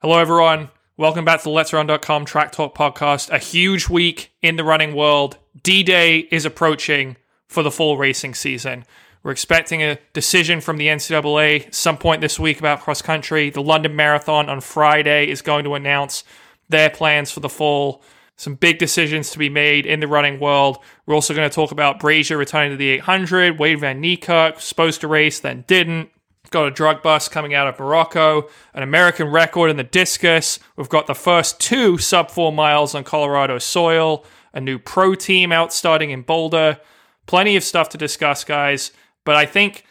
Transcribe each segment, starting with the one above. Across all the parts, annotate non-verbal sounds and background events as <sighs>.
Hello, everyone. Welcome back to the Let's Run.com Track Talk podcast. A huge week in the running world. D Day is approaching for the full racing season. We're expecting a decision from the NCAA some point this week about cross country. The London Marathon on Friday is going to announce their plans for the fall. Some big decisions to be made in the running world. We're also going to talk about Brazier returning to the 800. Wayde Van Niekerk supposed to race, then didn't. Got a drug bust coming out of Morocco, an American record in the discus. We've got the first two sub four miles on Colorado soil, a new pro team out starting in Boulder. Plenty of stuff to discuss, guys. But I think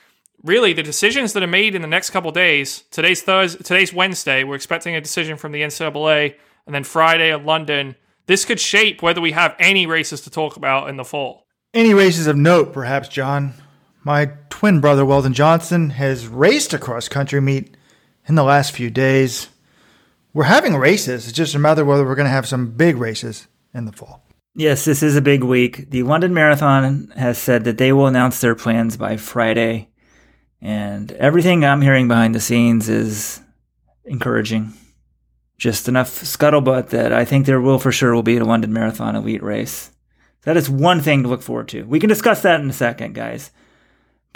really the decisions that are made in the next couple days. Today's Thursday, today's Wednesday. We're expecting a decision from the NCAA, and then Friday in London. This could shape whether we have any races to talk about in the fall. Any races of note, perhaps, John? My twin brother, Weldon Johnson, has raced a cross country meet in the last few days. We're having races. It's just a matter whether we're going to have some big races in the fall. Yes, this is a big week. The London Marathon has said that they will announce their plans by Friday. And everything I'm hearing behind the scenes is encouraging. Just enough scuttlebutt that I think there will for sure will be a London Marathon elite race. That is one thing to look forward to. We can discuss that in a second, guys.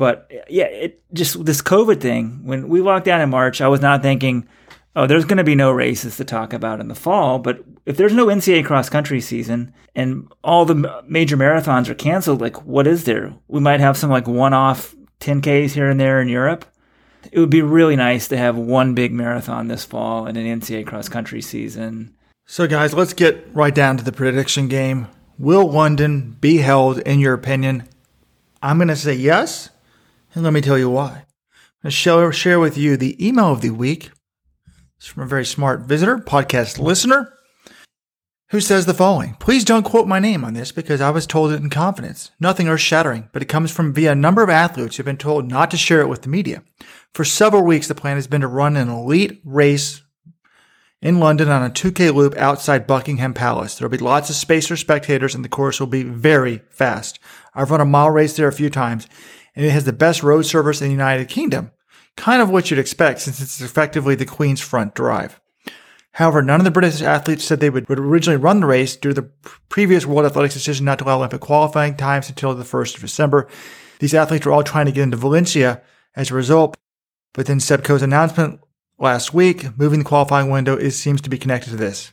But yeah, it just this COVID thing. When we walked down in March, I was not thinking, oh, there's going to be no races to talk about in the fall. But if there's no NCAA cross country season and all the major marathons are canceled, like what is there? We might have some like one off 10Ks here and there in Europe. It would be really nice to have one big marathon this fall and an NCAA cross country season. So, guys, let's get right down to the prediction game. Will London be held, in your opinion? I'm going to say yes, and let me tell you why. Going to share with you the email of the week. It's from a very smart visitor, podcast listener, who says the following Please don't quote my name on this because I was told it in confidence. Nothing earth shattering, but it comes from via a number of athletes who have been told not to share it with the media. For several weeks, the plan has been to run an elite race in London on a 2K loop outside Buckingham Palace. There will be lots of space for spectators and the course will be very fast. I've run a mile race there a few times and it has the best road service in the United Kingdom. Kind of what you'd expect since it's effectively the Queen's front drive. However, none of the British athletes said they would, would originally run the race due to the previous World Athletics decision not to allow Olympic qualifying times until the 1st of December. These athletes were all trying to get into Valencia as a result, but then Seb Coe's announcement last week, moving the qualifying window, is, seems to be connected to this.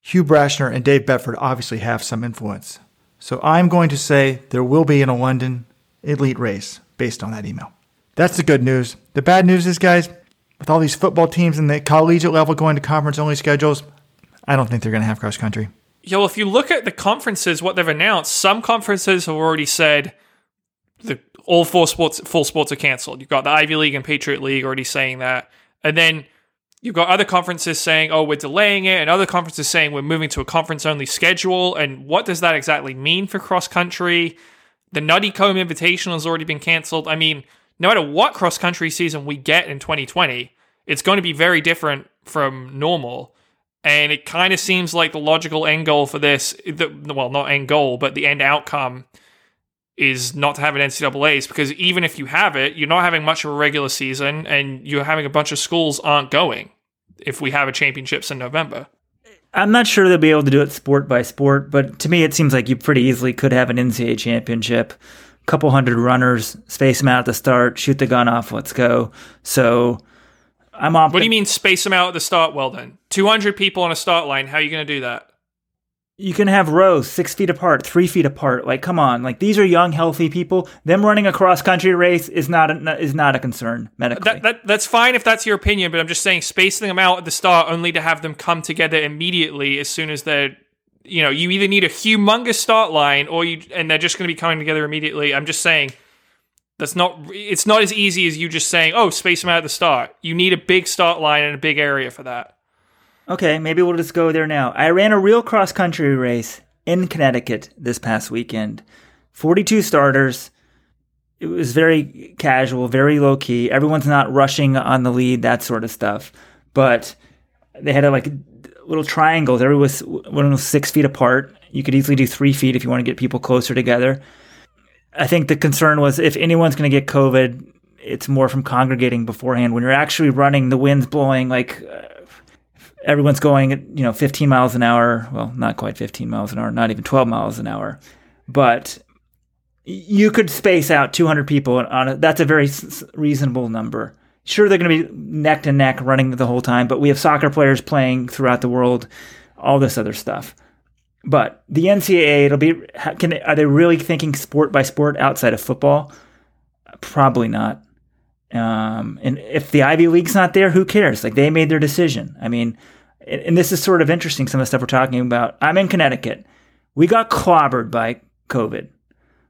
Hugh Brasher and Dave Bedford obviously have some influence. So I'm going to say there will be in a London elite race based on that email. That's the good news. The bad news is, guys, with all these football teams and the collegiate level going to conference only schedules, I don't think they're going to have cross country. Yo, if you look at the conferences, what they've announced, some conferences have already said the all four sports full sports are cancelled. You've got the Ivy League and Patriot League already saying that, and then you've got other conferences saying, "Oh, we're delaying it," and other conferences saying we're moving to a conference only schedule. And what does that exactly mean for cross country? The Nuttycombe Invitational has already been cancelled. I mean, no matter what cross country season we get in 2020, it's going to be very different from normal. And it kind of seems like the logical end goal for this, the, well, not end goal, but the end outcome is not to have an NCAA's because even if you have it, you're not having much of a regular season and you're having a bunch of schools aren't going if we have a championships in November. I'm not sure they'll be able to do it sport by sport, but to me, it seems like you pretty easily could have an NCAA championship, a couple hundred runners, space them out at the start, shoot the gun off, let's go. So I'm off. What do you mean space them out at the start? Well, then, 200 people on a start line. How are you going to do that? You can have rows six feet apart, three feet apart. Like, come on, like these are young, healthy people. Them running a cross country race is not a, is not a concern medically. That, that, that's fine if that's your opinion, but I'm just saying spacing them out at the start only to have them come together immediately as soon as they're, you know, you either need a humongous start line or you and they're just going to be coming together immediately. I'm just saying that's not it's not as easy as you just saying, oh, space them out at the start. You need a big start line and a big area for that. Okay, maybe we'll just go there now. I ran a real cross country race in Connecticut this past weekend. 42 starters. It was very casual, very low key. Everyone's not rushing on the lead, that sort of stuff. But they had a, like little triangles. Everyone was, one was six feet apart. You could easily do three feet if you want to get people closer together. I think the concern was if anyone's going to get COVID, it's more from congregating beforehand. When you're actually running, the wind's blowing like everyone's going at you know 15 miles an hour. Well, not quite 15 miles an hour, not even 12 miles an hour, but you could space out 200 people on it. That's a very reasonable number. Sure, they're going to be neck to neck running the whole time, but we have soccer players playing throughout the world, all this other stuff. But the NCAA, it'll be. Can they, are they really thinking sport by sport outside of football? Probably not. Um, and if the Ivy League's not there, who cares? Like they made their decision. I mean, and this is sort of interesting. Some of the stuff we're talking about. I'm in Connecticut. We got clobbered by COVID.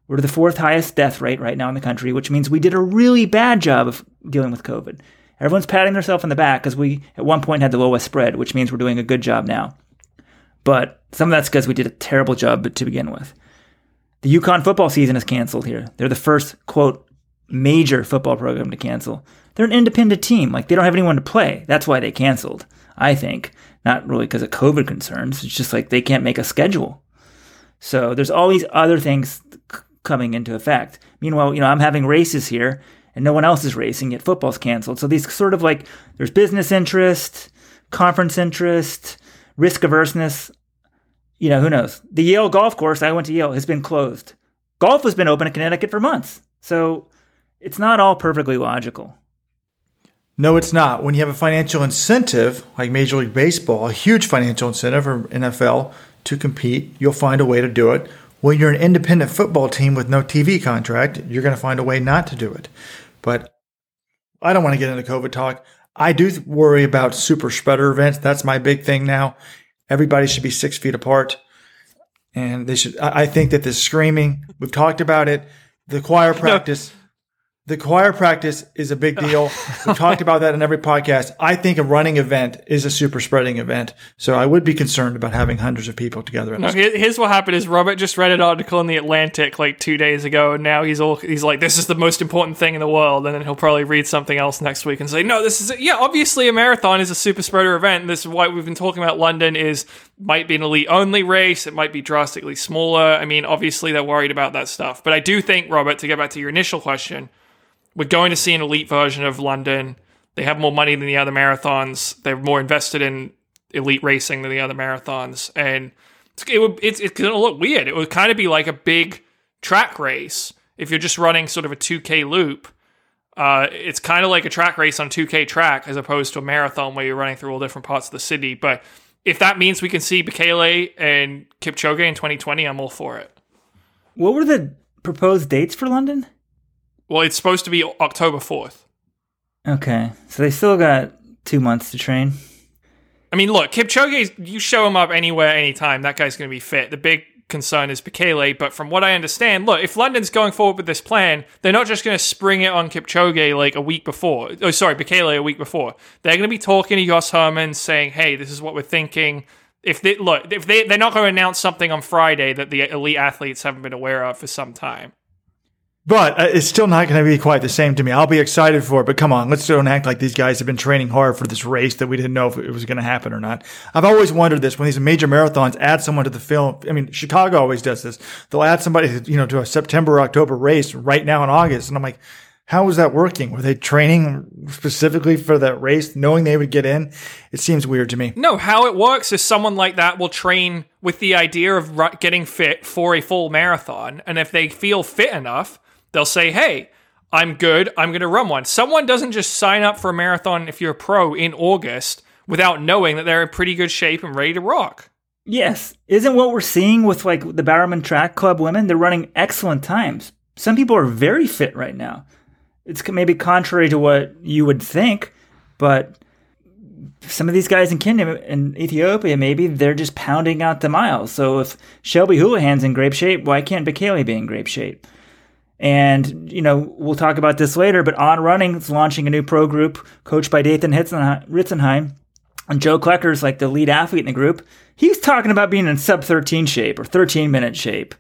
We're the fourth highest death rate right now in the country, which means we did a really bad job of dealing with COVID. Everyone's patting themselves on the back because we at one point had the lowest spread, which means we're doing a good job now. But some of that's because we did a terrible job to begin with. The UConn football season is canceled here. They're the first, quote, major football program to cancel. They're an independent team. Like, they don't have anyone to play. That's why they canceled, I think. Not really because of COVID concerns. It's just like they can't make a schedule. So there's all these other things coming into effect. Meanwhile, you know, I'm having races here and no one else is racing, yet football's canceled. So these sort of like, there's business interest, conference interest, risk averseness. You know, who knows? The Yale golf course, I went to Yale, has been closed. Golf has been open in Connecticut for months. So it's not all perfectly logical. No, it's not. When you have a financial incentive, like Major League Baseball, a huge financial incentive for NFL to compete, you'll find a way to do it. When you're an independent football team with no TV contract, you're going to find a way not to do it. But I don't want to get into COVID talk. I do worry about super spreader events. That's my big thing now. Everybody should be six feet apart. And they should, I think that the screaming, we've talked about it, the choir <laughs> practice. The choir practice is a big deal. <laughs> We've talked about that in every podcast. I think a running event is a super spreading event. So I would be concerned about having hundreds of people together. No, here's what happened is Robert just read an article in the Atlantic like two days ago. And now he's all, he's like, this is the most important thing in the world. And then he'll probably read something else next week and say, no, this is, yeah, obviously a marathon is a super spreader event. This is why we've been talking about London is might be an elite only race. It might be drastically smaller. I mean, obviously they're worried about that stuff. But I do think, Robert, to get back to your initial question, we're going to see an elite version of London. They have more money than the other marathons. They're more invested in elite racing than the other marathons, and it would it's, it's to look weird. It would kind of be like a big track race if you're just running sort of a 2K loop. Uh, it's kind of like a track race on 2K track as opposed to a marathon where you're running through all different parts of the city. But if that means we can see Bekele and Kipchoge in 2020, I'm all for it. What were the proposed dates for London? Well, it's supposed to be October 4th. Okay. So they still got two months to train. I mean, look, Kipchoge, you show him up anywhere, anytime, that guy's going to be fit. The big concern is Bekele, but from what I understand, look, if London's going forward with this plan, they're not just going to spring it on Kipchoge like a week before. Oh, sorry, Bekele a week before. They're going to be talking to Jos Hermens, saying, "Hey, this is what we're thinking." If they look, if they they're not going to announce something on Friday that the elite athletes haven't been aware of for some time. But uh, it's still not going to be quite the same to me. I'll be excited for it, but come on, let's don't act like these guys have been training hard for this race that we didn't know if it was going to happen or not. I've always wondered this when these major marathons add someone to the film. I mean, Chicago always does this. They'll add somebody, you know, to a September, or October race right now in August. And I'm like, how was that working? Were they training specifically for that race, knowing they would get in? It seems weird to me. No, how it works is someone like that will train with the idea of getting fit for a full marathon. And if they feel fit enough, They'll say, hey, I'm good. I'm going to run one. Someone doesn't just sign up for a marathon if you're a pro in August without knowing that they're in pretty good shape and ready to rock. Yes. Isn't what we're seeing with like the Bowerman Track Club women? They're running excellent times. Some people are very fit right now. It's maybe contrary to what you would think, but some of these guys in Kenya and Ethiopia, maybe they're just pounding out the miles. So if Shelby Houlihan's in grape shape, why can't Bekele be in grape shape? And, you know, we'll talk about this later, but On Running is launching a new pro group coached by Dathan Ritzenheim. And Joe Klecker is like the lead athlete in the group. He's talking about being in sub 13 shape or 13 minute shape.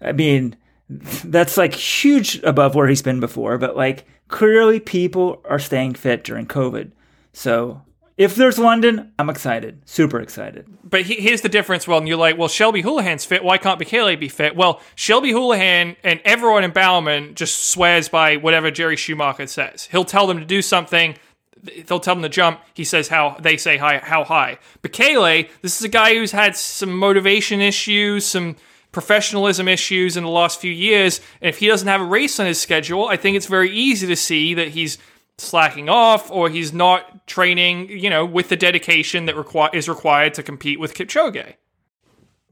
I mean, that's like huge above where he's been before, but like clearly people are staying fit during COVID. So if there's London, I'm excited, super excited. But he, here's the difference. Well, and you're like, well, Shelby Houlihan's fit. Why can't Bekele be fit? Well, Shelby Houlihan and everyone in Bowerman just swears by whatever Jerry Schumacher says. He'll tell them to do something. they'll tell him to jump. He says how they say high, how high. Bekele, this is a guy who's had some motivation issues, some professionalism issues in the last few years. And if he doesn't have a race on his schedule, I think it's very easy to see that he's slacking off or he's not training, you know, with the dedication that requ- is required to compete with Kipchoge.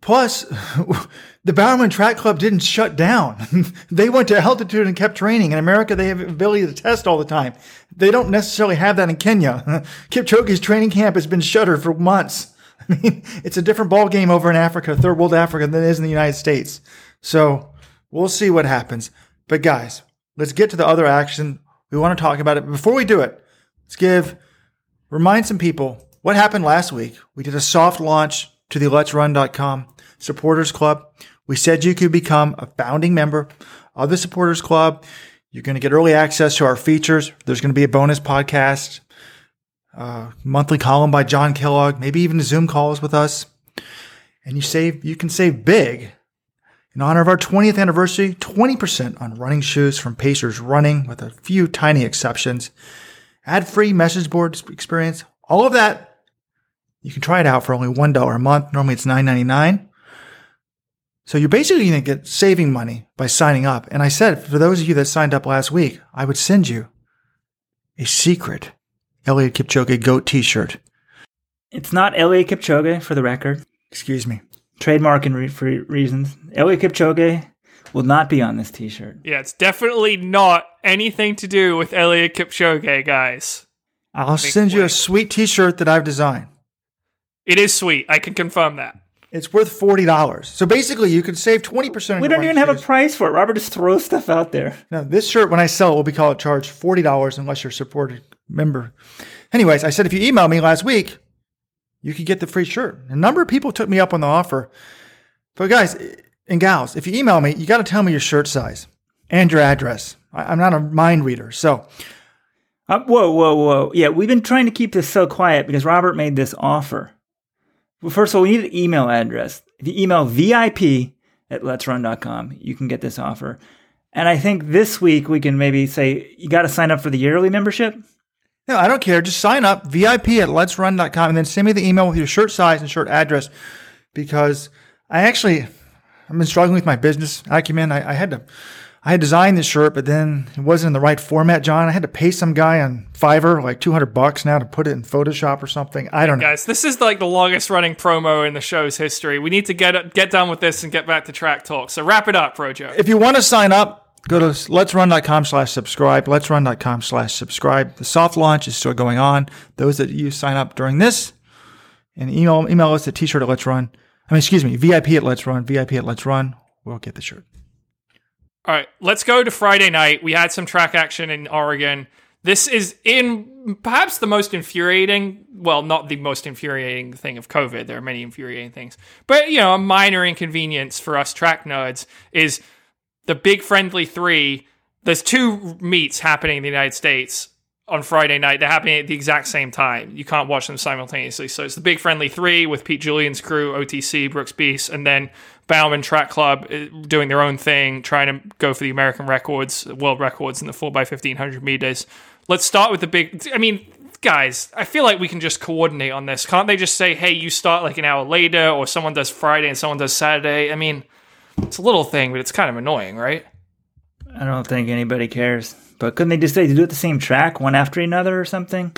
Plus, <laughs> the Bowerman Track Club didn't shut down. <laughs> they went to altitude and kept training. In America, they have the ability to test all the time. They don't necessarily have that in Kenya. <laughs> Kipchoge's training camp has been shuttered for months. I mean, it's a different ball game over in Africa, third world Africa, than it is in the United States. So we'll see what happens. But guys, let's get to the other action. We want to talk about it. But before we do it, let's give, remind some people what happened last week. We did a soft launch to the Let'sRun.com supporters club. We said you could become a founding member of the supporters club. You're going to get early access to our features. There's going to be a bonus podcast, uh, monthly column by John Kellogg, maybe even Zoom calls with us. And you save, you can save big in honor of our 20th anniversary, 20% on running shoes from Pacers Running with a few tiny exceptions. Ad free message board experience, all of that you can try it out for only $1 a month. Normally it's $9.99. So you're basically going to get saving money by signing up. And I said, for those of you that signed up last week, I would send you a secret Eliud Kipchoge GOAT t-shirt. It's not Eliud Kipchoge, for the record. Excuse me. Trademark and re- for reasons. Eliud Kipchoge will not be on this t-shirt. Yeah, it's definitely not anything to do with Eliud Kipchoge, guys. I'll send you a sweet t-shirt that I've designed. It is sweet. I can confirm that. It's worth forty dollars. So basically, you can save twenty percent. We don't even have a price for it. Robert just throws stuff out there. Now, this shirt, when I sell it, will be called charged forty dollars unless you're a supported member. Anyways, I said if you email me last week, you could get the free shirt. A number of people took me up on the offer. But guys and gals, if you email me, you got to tell me your shirt size and your address. I, am not a mind reader, so. Uh, whoa, whoa, whoa! Yeah, we've been trying to keep this so quiet because Robert made this offer. Well, first of all, we need an email address. If you email VIP at letsrun.com, you can get this offer. And I think this week we can maybe say you got to sign up for the yearly membership. No, I don't care. Just sign up VIP at letsrun.com and then send me the email with your shirt size and shirt address because I actually I've been struggling with my business acumen. I, I had to I had designed this shirt, but then it wasn't in the right format, John. I had to pay some guy on Fiverr like 200 bucks now to put it in Photoshop or something. I don't know. Guys, this is like the longest running promo in the show's history. We need to get get done with this and get back to track talk. So wrap it up, Rojo. If you want to sign up, go to letsrun.com slash subscribe, letsrun.com slash subscribe. The soft launch is still going on. Those that you sign up during this and email, email us at t-shirt at let's run. I mean, excuse me, VIP at let's run, VIP at let's run. We'll get the shirt. All right, let's go to Friday night. We had some track action in Oregon. This is in perhaps the most infuriating, well, not the most infuriating thing of COVID. There are many infuriating things. But, you know, a minor inconvenience for us track nerds is the big friendly three. There's two meets happening in the United States on Friday night. They're happening at the exact same time. You can't watch them simultaneously. So it's the Big Friendly Three with Pete Julian's crew, OTC, Brooks Beast, and then Bowerman Track Club uh, doing their own thing, trying to go for the American records, world records in the 4x1500 meters. Let's start with the big. I mean, guys, I feel like we can just coordinate on this. Can't they just say, hey, you start like an hour later, or someone does Friday and someone does Saturday? I mean, it's a little thing, but it's kind of annoying, right? I don't think anybody cares. But couldn't they just say to do it the same track, one after another or something?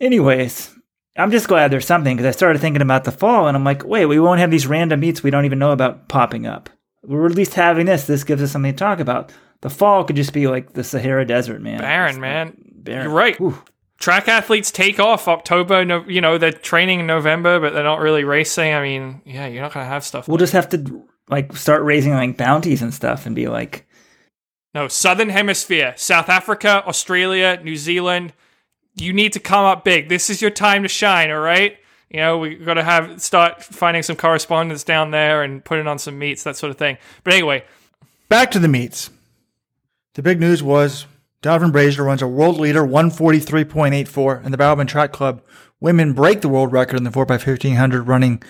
Anyways, I'm just glad there's something because I started thinking about the fall and I'm like, wait, we won't have these random meets we don't even know about popping up. We're at least having this. This gives us something to talk about. The fall could just be like the Sahara Desert, man. Barren, man. Barren. You're right. Whew. Track athletes take off October. No, you know they're training in November, but they're not really racing. I mean, yeah, you're not gonna have stuff. We'll like just have to like start raising like bounties and stuff and be like, no, Southern Hemisphere, South Africa, Australia, New Zealand you need to come up big. This is your time to shine, all right? You know, we got to have start finding some correspondence down there and putting on some meets, that sort of thing. But anyway, back to the meets. The big news was Donavan Brazier runs a world leader 143.84, and the Bowerman Track Club women break the world record in the 4x1500 running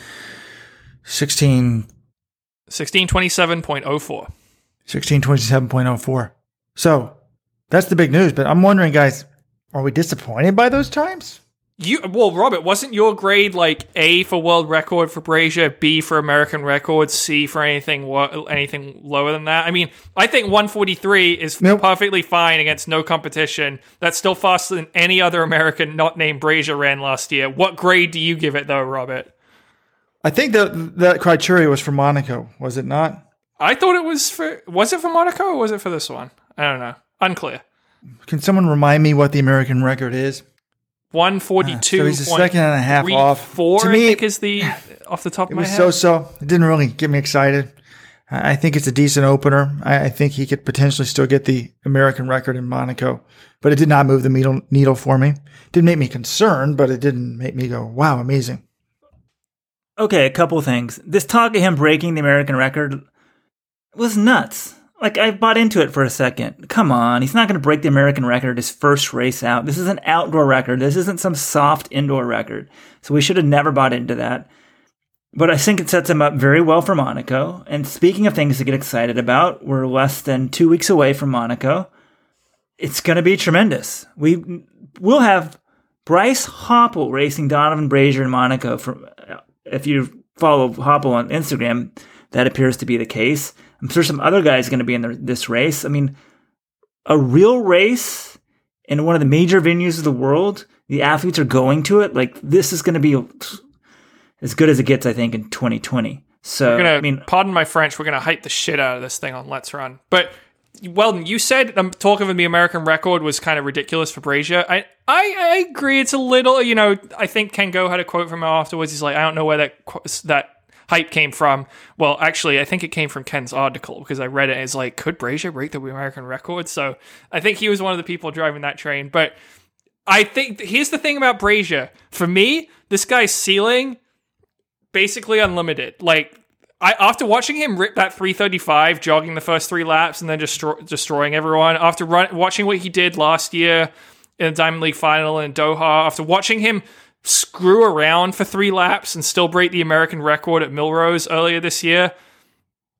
16 1627.04. 1627.04. So that's the big news. But I'm wondering, guys, are we disappointed by those times? You well, Robert, wasn't your grade like A for world record for Brazier, B for American record, C for anything anything lower than that? I mean, I think 143 is nope. perfectly fine against no competition. That's still faster than any other American not named Brazier ran last year. What grade do you give it though, Robert? I think that that criteria was for Monaco, was it not? I thought it was for was it for Monaco or was it for this one? I don't know. Unclear. Can someone remind me what the American record is? 142. Uh, so he's a second and a half off. Four, to me, I think, is the off the top of my head. So so. It didn't really get me excited. I think it's a decent opener. I think he could potentially still get the American record in Monaco, but it did not move the needle, needle for me. It didn't make me concerned, but it didn't make me go, wow, amazing. Okay, a couple things. This talk of him breaking the American record was nuts. Like I bought into it for a second. Come on, he's not going to break the American record his first race out. This is an outdoor record. This isn't some soft indoor record. So we should have never bought into that. But I think it sets him up very well for Monaco. And speaking of things to get excited about, we're less than two weeks away from Monaco. It's going to be tremendous. We will have Bryce Hoppel racing Donavan Brazier in Monaco. For if you follow Hoppel on Instagram, that appears to be the case. I'm sure some other guys are going to be in the, this race. I mean, a real race in one of the major venues of the world, the athletes are going to it. Like this is going to be as good as it gets, I think, in 2020. So, gonna, I mean, pardon my French, we're going to hype the shit out of this thing on Let's Run. But Weldon, you said um, the talk of the American record was kind of ridiculous for Brazier. I, I, I agree. It's a little, you know. I think Ken Goe had a quote from him afterwards. He's like, I don't know where that that hype came from. Well, actually, I think it came from Ken's article because I read it. It's like, could Brazier break the American record? So I think he was one of the people driving that train. But I think here's the thing about Brazier. For me, this guy's ceiling basically unlimited. Like I after watching him rip that 335, jogging the first three laps and then just destroying everyone. After run, watching what he did last year in the Diamond League final in Doha, after watching him screw around for three laps and still break the American record at Millrose earlier this year.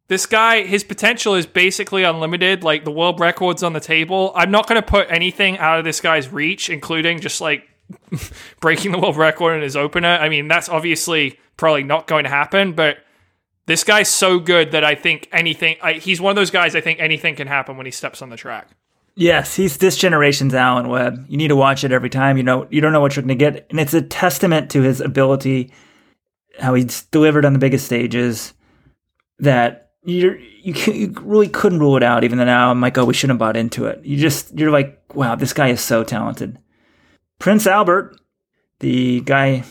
This guy, his potential is basically unlimited. Like the world record's on the table. I'm not going to put anything out of this guy's reach, including just like <laughs> breaking the world record in his opener. I mean, that's obviously probably not going to happen, but this guy's so good that I think anything, I, he's one of those guys I think anything can happen when he steps on the track. Yes, he's this generation's Alan Webb. You need to watch it every time. You know, you don't know what you're going to get, and it's a testament to his ability, how he's delivered on the biggest stages. That you you really couldn't rule it out. Even though now I'm like, oh, we shouldn't have bought into it. You just you're like, wow, this guy is so talented. Prince Albert, the guy,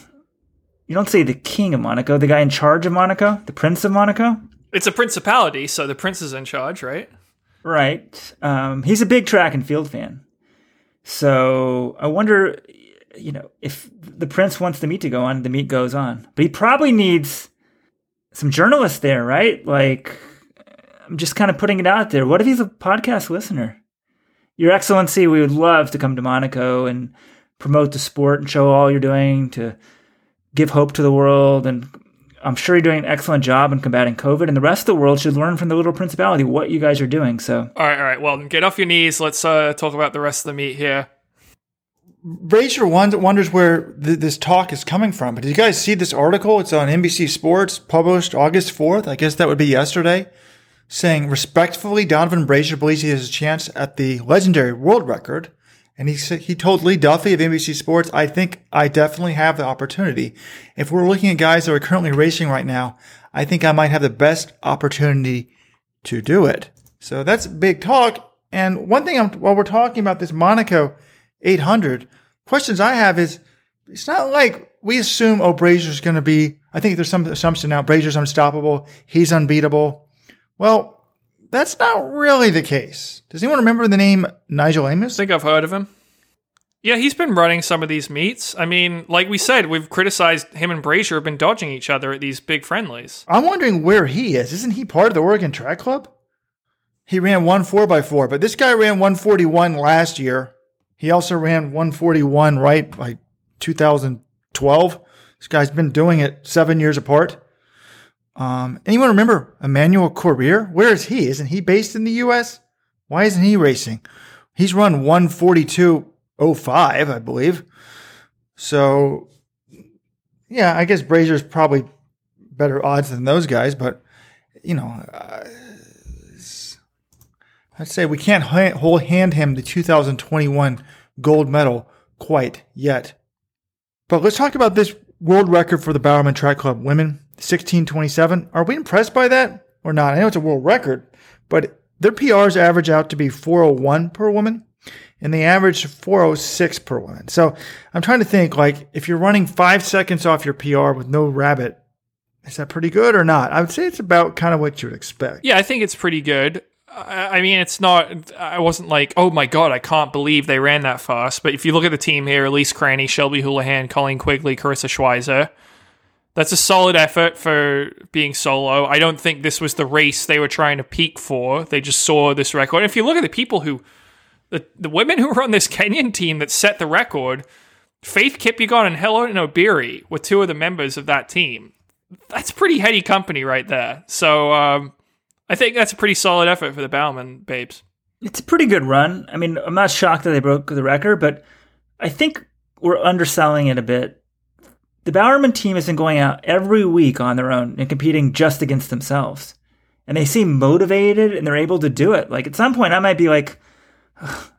you don't say the king of Monaco, the guy in charge of Monaco, the prince of Monaco. It's a principality, so the prince is in charge, right? Right. Um, he's a big track and field fan. So I wonder, you know, if the prince wants the meet to go on, the meet goes on. But he probably needs some journalists there, right? Like, I'm just kind of putting it out there. What if he's a podcast listener? Your Excellency, we would love to come to Monaco and promote the sport and show all you're doing to give hope to the world and I'm sure you're doing an excellent job in combating COVID, and the rest of the world should learn from the little principality what you guys are doing. So, all right, all right. Well, get off your knees. Let's uh, talk about the rest of the meat here. Brazier wonders where th- this talk is coming from. But did you guys see this article? It's on NBC Sports, published August 4th. I guess that would be yesterday, saying respectfully, Donavan Brazier believes he has a chance at the legendary world record and he said, he told Lee Duffy of NBC Sports, I think I definitely have the opportunity. If we're looking at guys that are currently racing right now, I think I might have the best opportunity to do it. So that's big talk. And one thing I'm, while we're talking about this Monaco 800, questions I have is, it's not like we assume, oh, Brazier's going to be, I think there's some assumption now, Brazier's unstoppable. He's unbeatable. Well, that's not really the case. Does anyone remember the name Nijel Amos? I think I've heard of him. Yeah, he's been running some of these meets. I mean, like we said, we've criticized him and Brazier have been dodging each other at these big friendlies. I'm wondering where he is. Isn't he part of the Oregon Track Club? He ran one 4x4, but this guy ran 141 last year. He also ran 141 right by 2012. This guy's been doing it seven years apart. Um, anyone remember Emmanuel Korir? Where is he? Isn't he based in the U.S.? Why isn't he racing? He's run 142 05, I believe. So, yeah, I guess Brazier's probably better odds than those guys, but you know, uh, I'd say we can't hold hand him the 2021 gold medal quite yet. But let's talk about this world record for the Bowerman Track Club women, 1627. Are we impressed by that or not? I know it's a world record, but their PRs average out to be 401 per woman and they average 406 per woman. So I'm trying to think like if you're running five seconds off your PR with no rabbit, is that pretty good or not? I would say it's about kind of what you would expect. Yeah, I think it's pretty good. I mean, it's not. I wasn't like, oh my god, I can't believe they ran that fast. But if you look at the team here, Elise Cranny, Shelby Houlihan, Colleen Quigley, Karissa Schweizer, that's a solid effort for being solo. I don't think this was the race they were trying to peak for. They just saw this record. If you look at the people who, the, the women who were on this Kenyan team that set the record, Faith Kipyegon and Helen Obiri were two of the members of that team. That's pretty heady company right there. So um, I think that's a pretty solid effort for the Bowerman babes. It's a pretty good run. I mean, I'm not shocked that they broke the record, but I think we're underselling it a bit. The Bowerman team has been going out every week on their own and competing just against themselves. And they seem motivated and they're able to do it. Like at some point, I might be like,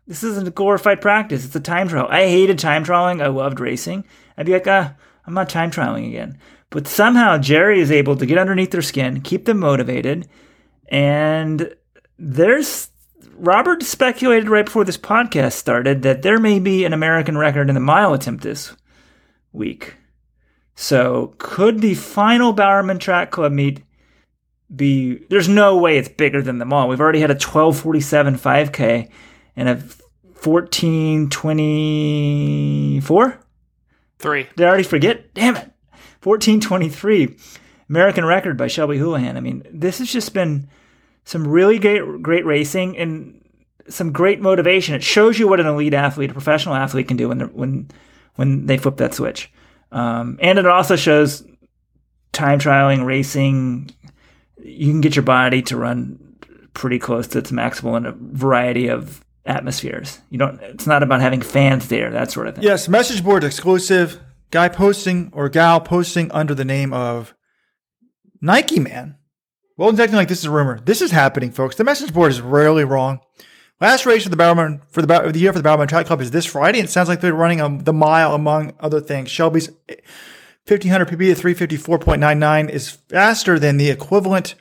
this isn't a glorified practice. It's a time trial. I hated time trialing. I loved racing. I'd be like, ah, I'm not time trialing again. But somehow Jerry is able to get underneath their skin, keep them motivated, and there's Robert speculated right before this podcast started that there may be an American record in the mile attempt this week. So could the final Bowerman Track Club meet be? There's no way it's bigger than them all. We've already had a 12:47 5K and a 14:24. Three. Did I already forget? Damn it. 14:23. American record by Shelby Houlihan. I mean, this has just been some really great, great racing and some great motivation. It shows you what an elite athlete, a professional athlete, can do when when when they flip that switch. Um, and it also shows time trialing, racing. You can get your body to run pretty close to its maximal in a variety of atmospheres. You don't. It's not about having fans there, that sort of thing. Yes, message board exclusive. Guy posting or gal posting under the name of Nike Man. Well, acting like this is a rumor. This is happening, folks. The message board is rarely wrong. Last race for the Bowerman for the, the year for the Bowerman Track Club is this Friday, it sounds like they're running um, the mile among other things. Shelby's 1500 PB at 354.99 is faster than the equivalent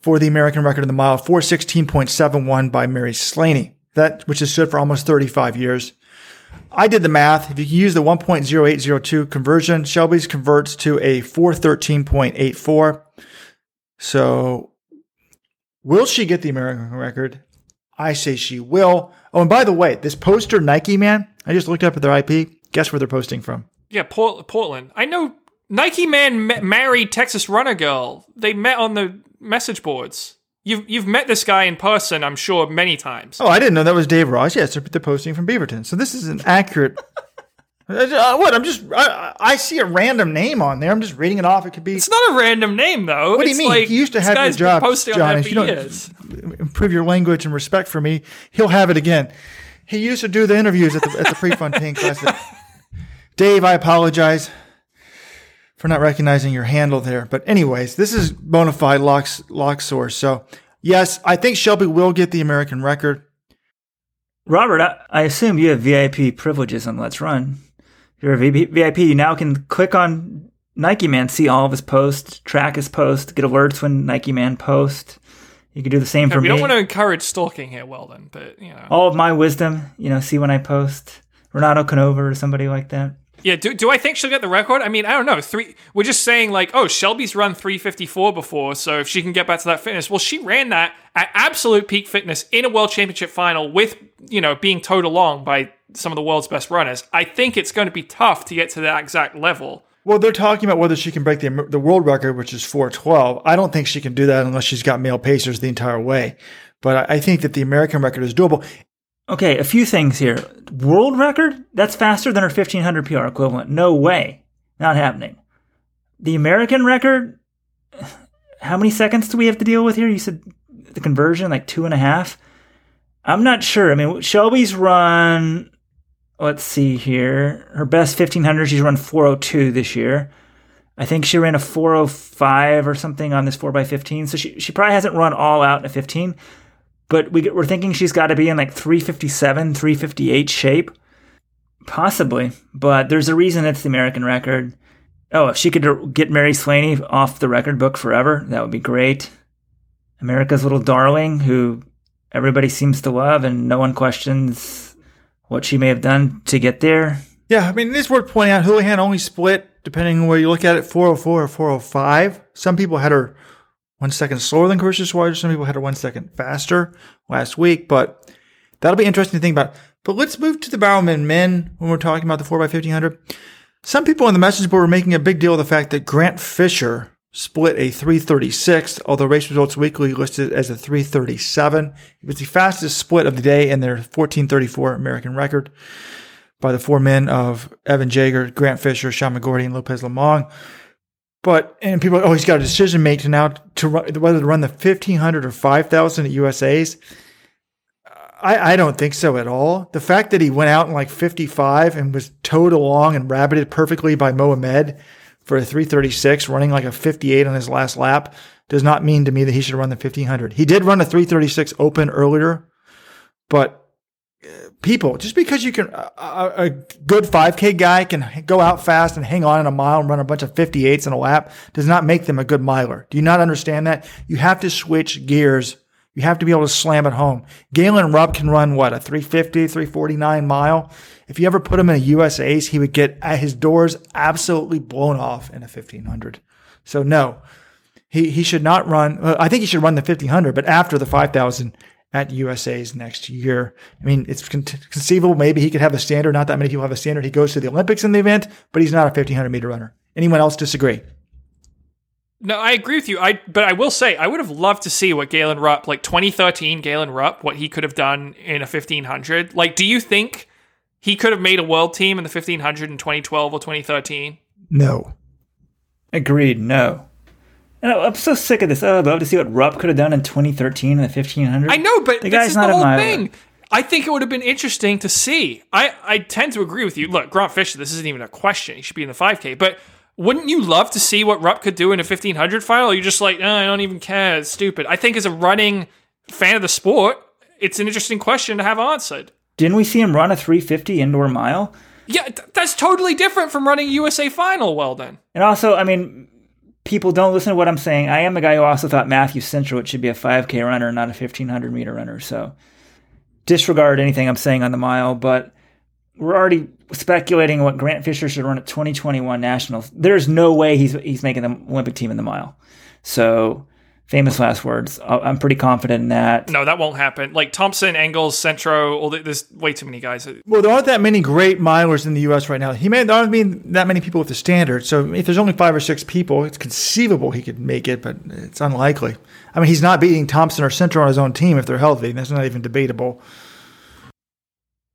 for the American record in the mile, 416.71 by Mary Slaney. That which has stood for almost 35 years. I did the math. If you use the 1.0802 conversion, Shelby's converts to a 413.84. So, will she get the American record? I say she will. Oh, and by the way, this poster, Nike Man, I just looked up at their IP. Guess where they're posting from? Yeah, Port- Portland. I know Nike Man married Texas Runner Girl. They met on the message boards. You've you've met this guy in person, I'm sure, many times. Oh, I didn't know that was Dave Ross. Yes, they're, posting from Beaverton. So this is an accurate. Uh, what? I'm just. I, I, see a random name on there. I'm just reading it off. It could be. It's not a random name though. What do you mean? Like, he used to have your job, John. If you don't years. improve your language and respect for me, he'll have it again. He used to do the interviews at the at the Prefontaine <laughs> Classic. Dave, I apologize for not recognizing your handle there. But anyways, this is bona fide lock, lock source. So yes, I think Shelby will get the American record. Robert, I, I assume you have VIP privileges on Let's Run. You're a VIP, you now can click on Nike Man, see all of his posts, track his posts, get alerts when Nike Man posts. You can do the same for we me. We don't want to encourage stalking here, Weldon, but you know. All of my wisdom, you know, see when I post. Renato Canova or somebody like that. Yeah, do, do I think she'll get the record? I mean, I don't know. Three. We're just saying like, oh, Shelby's run 354 before, so if she can get back to that fitness, well, she ran that at absolute peak fitness in a world championship final with you know being towed along by some of the world's best runners. I think it's going to be tough to get to that exact level. Well, they're talking about whether she can break the the world record, which is 412. I don't think she can do that unless she's got male pacers the entire way. But I think that the American record is doable. Okay, a few things here. World record? That's faster than her 1500 PR equivalent. No way. Not happening. The American record? <sighs> How many seconds do we have to deal with here? You said the conversion, like two and a half? I'm not sure. I mean, Shelby's run let's see here. Her best 1500, she's run 402 this year. I think she ran a 405 or something on this 4x15. So she, she probably hasn't run all out in a 15, but we, we're thinking she's got to be in like 357, 358 shape. Possibly, but there's a reason it's the American record. Oh, if she could get Mary Slaney off the record book forever, that would be great. America's little darling, who everybody seems to love, and no one questions what she may have done to get there. Yeah, I mean, it is worth pointing out Houlihan only split, depending on where you look at it, 404 or 405. Some people had her one second slower than Karissa Schweizer. Some people had her one second faster last week, but that'll be interesting to think about. But let's move to the Bowerman men when we're talking about the 4x1500. Some people on the message board were making a big deal of the fact that Grant Fisher split a 336, although Race Results Weekly listed as a 337. It was the fastest split of the day in their 1434 American record by the four men of Evan Jager, Grant Fisher, Sean McGorty, and Lopez Lomong. But and people, oh, he's got a decision made to now to run, whether to run the 1500 or 5000 at USA's. I, I don't think so at all. The fact that he went out in like 55 and was towed along and rabbited perfectly by Mohamed for a 336, running like a 58 on his last lap, does not mean to me that he should run the 1500. He did run a 336 open earlier, but uh, people, just because you can, a, a good 5K guy can go out fast and hang on in a mile and run a bunch of 58s in a lap does not make them a good miler. Do you not understand that? You have to switch gears you have to be able to slam it home. Galen Rupp can run what, a 350, 349 mile? If you ever put him in a US ace, he would get at his doors absolutely blown off in a 1500. So no, he, he should not run. I think he should run the 1500, but after the 5000 at USA's next year. I mean, it's conceivable maybe he could have a standard. Not that many people have a standard. He goes to the Olympics in the event, but he's not a 1500 meter runner. Anyone else disagree? No, I agree with you. I but I will say I would have loved to see what Galen Rupp, like 2013 Galen Rupp, what he could have done in a 1500. Like, do you think he could have made a world team in the 1500 in 2012 or 2013? No. Agreed. No. And I'm so sick of this. Oh, I'd love to see what Rupp could have done in 2013 in the 1500. I know, but the this is the whole thing. I think it would have been interesting to see. I, I tend to agree with you. Look, Grant Fisher, this isn't even a question. He should be in the 5K. But wouldn't you love to see what Rupp could do in a 1500 final? You're just like, oh, I don't even care. It's stupid. I think as a running fan of the sport, it's an interesting question to have answered. Didn't we see him run a 350 indoor mile? Yeah, th- that's totally different from running a USA final. Well, then. And also, I mean, people don't listen to what I'm saying. I am the guy who also thought Matthew Centro should be a 5K runner, not a 1500 meter runner. So disregard anything I'm saying on the mile, but we're already speculating what Grant Fisher should run at 2021 Nationals. There's no way he's he's making the Olympic team in the mile. So famous last words. I'm pretty confident in that. No, that won't happen. Like Thompson, Engels, Centro, all the, there's way too many guys. Well, there aren't that many great milers in the U.S. right now. He may there aren't that many people with the standard. So if there's only five or six people, it's conceivable he could make it, but it's unlikely. I mean, he's not beating Thompson or Centro on his own team if they're healthy. That's not even debatable.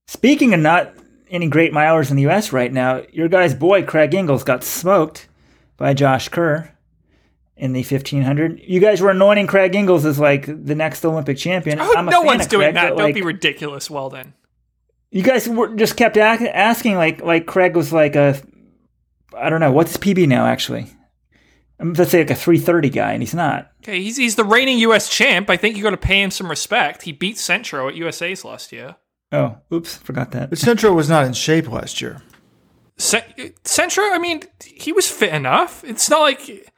Speaking of not any great milers in the U.S. right now. Your guy's boy, Craig Engels, got smoked by Josh Kerr in the 1500. You guys were anointing Craig Engels as like the next Olympic champion. Oh, no one's doing Craig, that. Don't like, be ridiculous. Well, then. You guys were just kept asking like like Craig was like a I don't know what's PB now actually. Um, let's say like a 330 guy, and he's not. Okay, he's he's the reigning U.S. champ. I think you got to pay him some respect. He beat Centro at USA's last year. Oh, oops, forgot that. But Centro was not in shape last year. Centro, I mean, he was fit enough. It's not like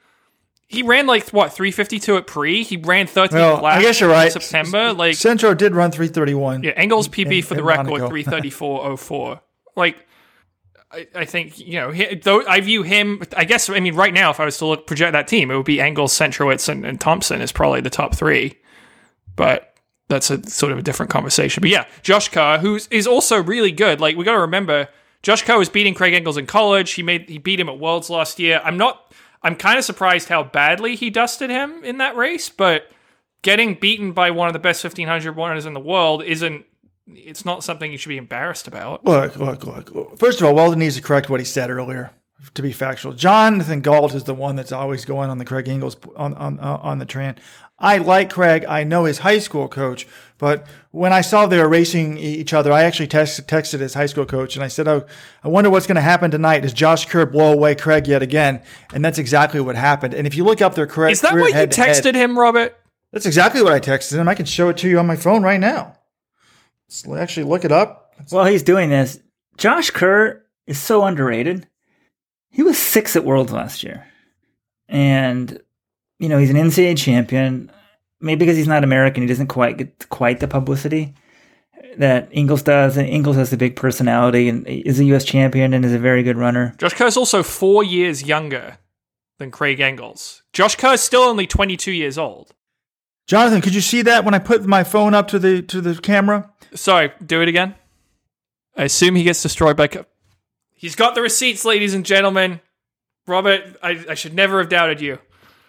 he ran like what 352 at pre. He ran 13 well, I guess you're right. September, like Centro did run 331. Yeah, Engels PB in, for the record <laughs> 334.04. like I, I, think you know, he, though I view him. I guess I mean right now, if I was to look project that team, it would be Engels, Centrowitz, and, and Thompson is probably the top three. But that's a sort of a different conversation. But yeah, Josh Kerr, who is also really good. Like we got to remember, Josh Kerr was beating Craig Engels in college. He made he beat him at Worlds last year. I'm not. I'm kind of surprised how badly he dusted him in that race, but getting beaten by one of the best 1500 runners in the world isn't. It's not something you should be embarrassed about. Look, look, look. First of all, Weldon needs to correct what he said earlier. to be factual. Jonathan Gault is the one that's always going on the Craig Engels on on on the train. I like Craig. I know his high school coach, but when I saw they were racing each other, I actually text, texted his high school coach and I said, "Oh, I wonder what's going to happen tonight. Does Josh Kerr blow away Craig yet again?" And that's exactly what happened. And if you look up their Craig, Is that what you texted him, Robert? That's exactly what I texted him. I can show it to you on my phone right now. Let's actually look it up. While he's doing this, Josh Kerr is so underrated. He was six at Worlds last year. And, you know, he's an NCAA champion. Maybe because he's not American, he doesn't quite get quite the publicity that Engels does. And Engels has a big personality and is a U.S. champion and is a very good runner. Josh Kerr is also four years younger than Craig Engels. Josh Kerr is still only 22 years old. Jonathan, could you see that when I put my phone up to the to the camera? Sorry, do it again. I assume he gets destroyed by. Co- He's got the receipts, ladies and gentlemen. Robert, I, I should never have doubted you.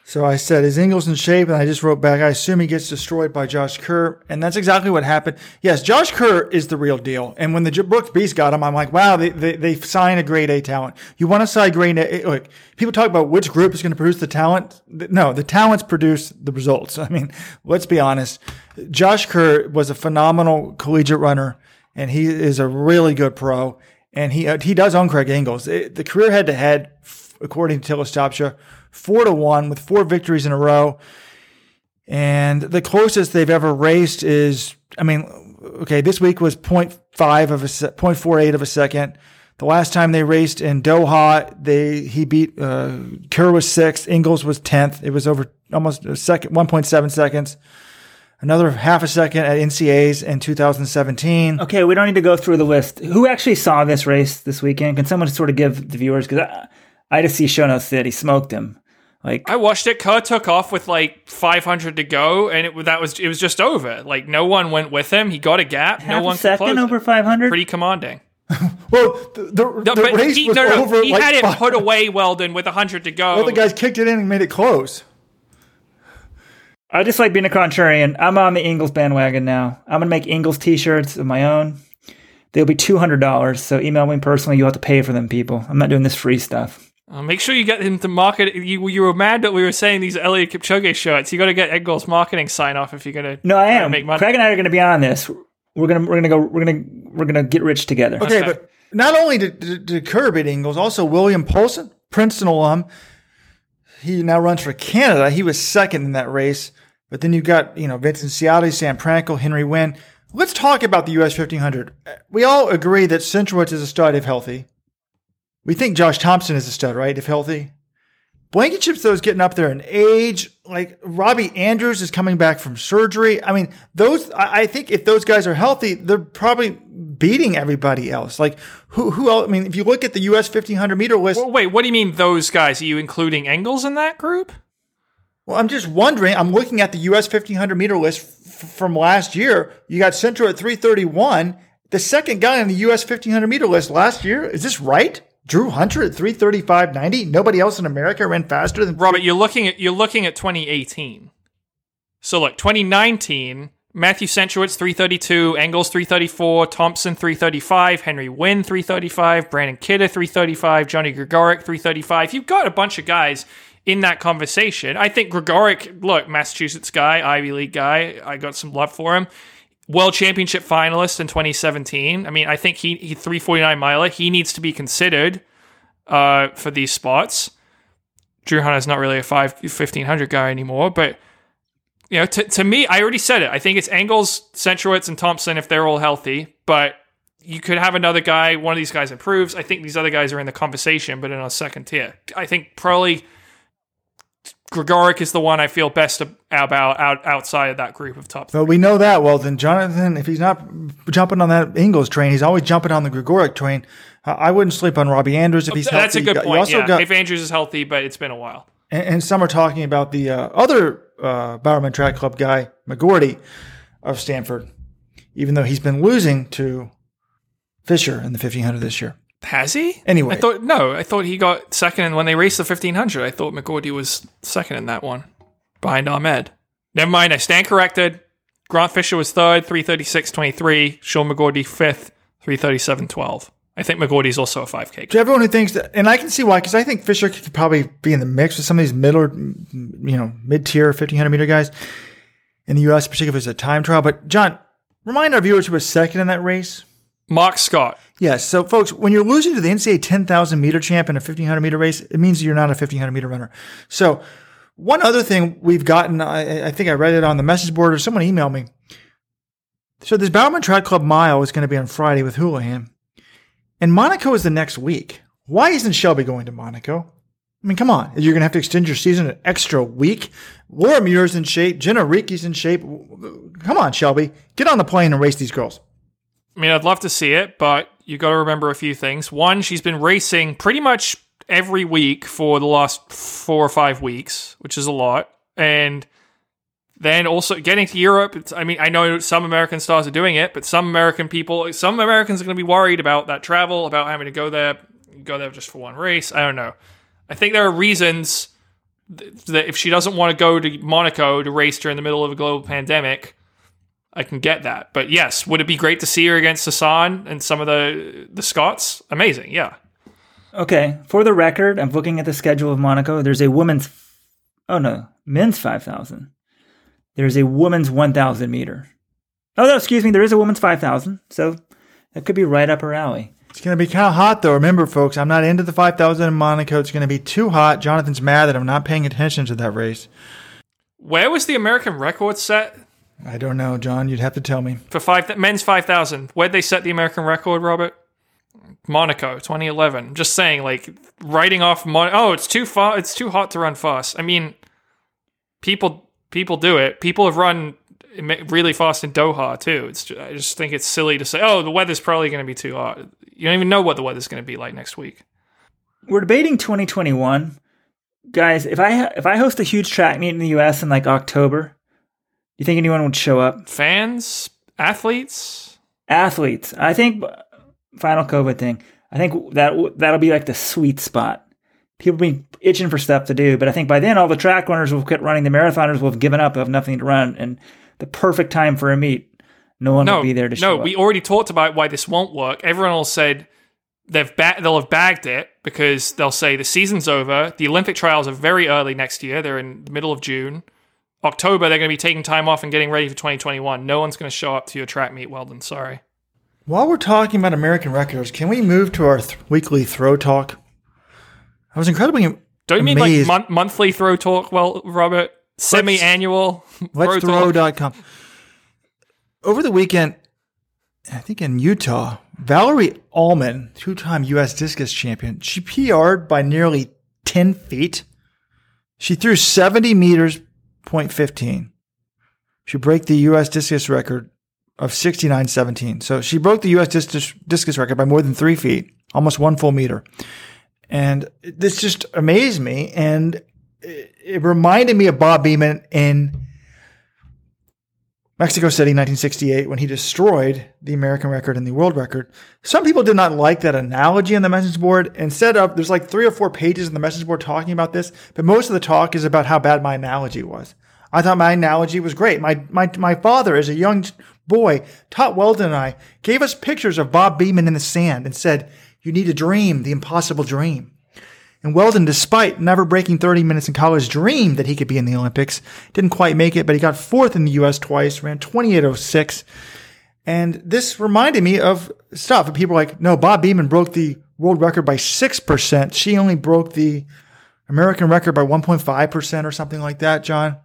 So I said, is Engels in shape? And I just wrote back, I assume he gets destroyed by Josh Kerr. And that's exactly what happened. Yes, Josh Kerr is the real deal. And when the J- Brooks Beast got him, I'm like, wow, they, they, they signed a grade A talent. You want to sign grade A? Look, people talk about which group is going to produce the talent. No, the talents produce the results. <laughs> I mean, let's be honest. Josh Kerr was a phenomenal collegiate runner and he is a really good pro. And he, uh, he does own Craig Engels. It, the career head to head, according to Telestopsia, four to one with four victories in a row. And the closest they've ever raced is, I mean, okay, this week was 0.5 of a se- 0.48 of a second. The last time they raced in Doha, they he beat uh, Kerr was sixth, Engels was tenth. It was over almost a second, 1.7 seconds. Another half a second at NCA's in 2017. Okay, we don't need to go through the list. Who actually saw this race this weekend? Can someone sort of give the viewers? Because I, I just see show notes that he smoked him. Like I watched it. Kerr took off with like 500 to go, and it that was it was just over. Like no one went with him. He got a gap. half no one a could second close over 500. Pretty commanding. <laughs> Well, the, the, No, the but race he, was no, no, over. he like had it five- put away. Weldon with 100 to go. All the guys kicked it in and made it close. I just like being a contrarian. I'm on the Engels bandwagon now. I'm gonna make Engels t-shirts of my own. They'll be two hundred dollars. So email me personally. You will have to pay for them, people. I'm not doing this free stuff. Uh, make sure you get him to market. You you were mad that we were saying these Eliud Kipchoge shirts. You got to get Engels marketing sign off if you're gonna. No, I try to am. Make money. Craig and I are gonna be on this. We're gonna we're gonna go we're gonna we're gonna get rich together. Okay, Okay. but not only did, did, did Kerr beat Engels, also William Paulson, Princeton alum. He now runs for Canada. He was second in that race. But then you've got, you know, Vincent Ciattei, Sam Prakel, Henry Wynn. Let's talk about the US 1500. We all agree that Centrowitz is a stud if healthy. We think Josh Thompson is a stud, right? If healthy. Blankenship's though is getting up there in age. Like Robbie Andrews is coming back from surgery. I mean, those. I think if those guys are healthy, they're probably beating everybody else. Like who? Who else? I mean, if you look at the U.S. 1500 meter list, Well, wait, what do you mean those guys? Are you including Engels in that group? well, I'm just wondering. I'm looking at the U.S. 1500 meter list f- from last year. You got Centro at 331. The second guy on the U.S. 1500 meter list last year. Is this right? Drew Hunter at 335.90. Nobody else in America ran faster than Robert, you're looking at you're looking at 2018. So look, 2019, Matthew Centrowitz 332, Engels 334, Thompson 335, Henry Wynn 335, Brandon Kidder 335, Johnny Gregoric 335. You've got a bunch of guys in that conversation. I think Gregoric, look, Massachusetts guy, Ivy League guy, I got some love for him. World Championship finalist in 2017. I mean, I think he, he 349 miler. He needs to be considered uh, for these spots. Drew Hunter's not really a five, 1500 guy anymore, but you know, to, to me, I already said it. I think it's Engels, Centrowitz, and Thompson if they're all healthy. But you could have another guy. One of these guys improves. I think these other guys are in the conversation, but in a second tier. I think probably Gregoric is the one I feel best about out, outside of that group of top. Well, we know that. Well, then Jonathan, if he's not jumping on that Engels train, he's always jumping on the Gregoric train. I wouldn't sleep on Robbie Andrews if he's healthy. That's a good you point. also Yeah, got- if Andrews is healthy, but it's been a while. and, and some are talking about the uh, other uh, Bowerman Track Club guy, McGorty of Stanford, even though he's been losing to Fisher in the 1500 this year. Has he? Anyway. I thought no. I thought he got second and when they raced the fifteen hundred. I thought McGorty was second in that one, behind Ahmed. Never mind. I stand corrected. Grant Fisher was third, three thirty six twenty three. Sean McGorty fifth, three thirty seven twelve. I think McGorty's also a 5K. To everyone who thinks that, and I can see why, because I think Fisher could probably be in the mix with some of these middle, you know, mid tier 1500 meter guys in the U.S., particularly if it's a time trial. But John, remind our viewers who was second in that race. Mark Scott. Yes. So, folks, when you're losing to the NCAA 10,000 meter champ in a 1500 meter race, it means you're not a 1500 meter runner. So, one other thing we've gotten, I, I think I read it on the message board or someone emailed me. So, this Bowerman Track Club mile is going to be on Friday with Houlihan. And Monaco is the next week. Why isn't Shelby going to Monaco? I mean, come on. You're going to have to extend your season an extra week. Laura Muir's in shape. Jemma Reekie's in shape. Come on, Shelby. Get on the plane and race these girls. I mean, I'd love to see it, but you got to remember a few things. One, she's been racing pretty much every week for the last four or five weeks, which is a lot. And then also getting to Europe, I mean, I know some American stars are doing it, but some American people, some Americans are going to be worried about that travel, about having to go there, go there just for one race. I don't know. I think there are reasons that if she doesn't want to go to Monaco to race during the middle of a global pandemic, I can get that. But yes, would it be great to see her against Hassan and some of the the Scots? Amazing, yeah. Okay, for the record, I'm looking at the schedule of Monaco. There's a women's, oh no, men's 5,000 there's a woman's 1,000 meter. Oh, no, excuse me. There is a woman's 5,000. So that could be right up her alley. It's going to be kind of hot, though. Remember, folks, I'm not into the 5,000 in Monaco. It's going to be too hot. Jonathan's mad that I'm not paying attention to that race. Where was the American record set? I don't know, John. You'd have to tell me. For five men's 5,000. Where'd they set the American record, Robert? Monaco, 2011. Just saying, like, writing off Mon- Oh, it's too far. It's too hot to run fast. I mean, people people do it. People have run really fast in Doha too. It's just, I just think it's silly to say, "Oh, the weather's probably going to be too hot." You don't even know what the weather's going to be like next week. We're debating 2021, guys. If I if I host a huge track meet in the U.S. in like October, do you think anyone would show up? Fans, athletes, athletes. I think final COVID thing. I think that that'll be like the sweet spot people be itching for stuff to do. But I think by then all the track runners will quit running. The marathoners will have given up, have nothing to run, and the perfect time for a meet. No one no, will be there to show. no, we already talked about why this won't work. Everyone will said they've ba- they'll have bagged it because they'll say the season's over. The Olympic trials are very early next year. They're in the middle of June. October, they're going to be taking time off and getting ready for 2021. No one's going to show up to your track meet, Weldon. Sorry. While we're talking about American records, can we move to our th- weekly throw talk? I was incredibly don't you mean like mon- monthly throw talk? Well, Robert, semi-annual. Let's throw.com. Over the weekend, I think in Utah, Valerie Allman, two-time U.S. discus champion, she PR'd by nearly 10 feet. She threw 70 meters, 15. She broke the U.S. discus record of 69.17. So she broke the U.S. Dis- discus record by more than three feet, almost one full meter. And this just amazed me. And it, it reminded me of Bob Beamon in Mexico City, 1968, when he destroyed the American record and the world record. Some people did not like that analogy on the message board. Instead of, there's like three or four pages in the message board talking about this, but most of the talk is about how bad my analogy was. I thought my analogy was great. My, my, my father, as a young boy, taught Weldon and I, gave us pictures of Bob Beamon in the sand and said, you need to dream the impossible dream. And Weldon, despite never breaking 30 minutes in college, dreamed that he could be in the Olympics. Didn't quite make it, but he got fourth in the U.S. twice, ran 28.06. And this reminded me of stuff. And people are like, no, Bob Beamon broke the world record by 6%. She only broke the American record by 1.5% or something like that, John.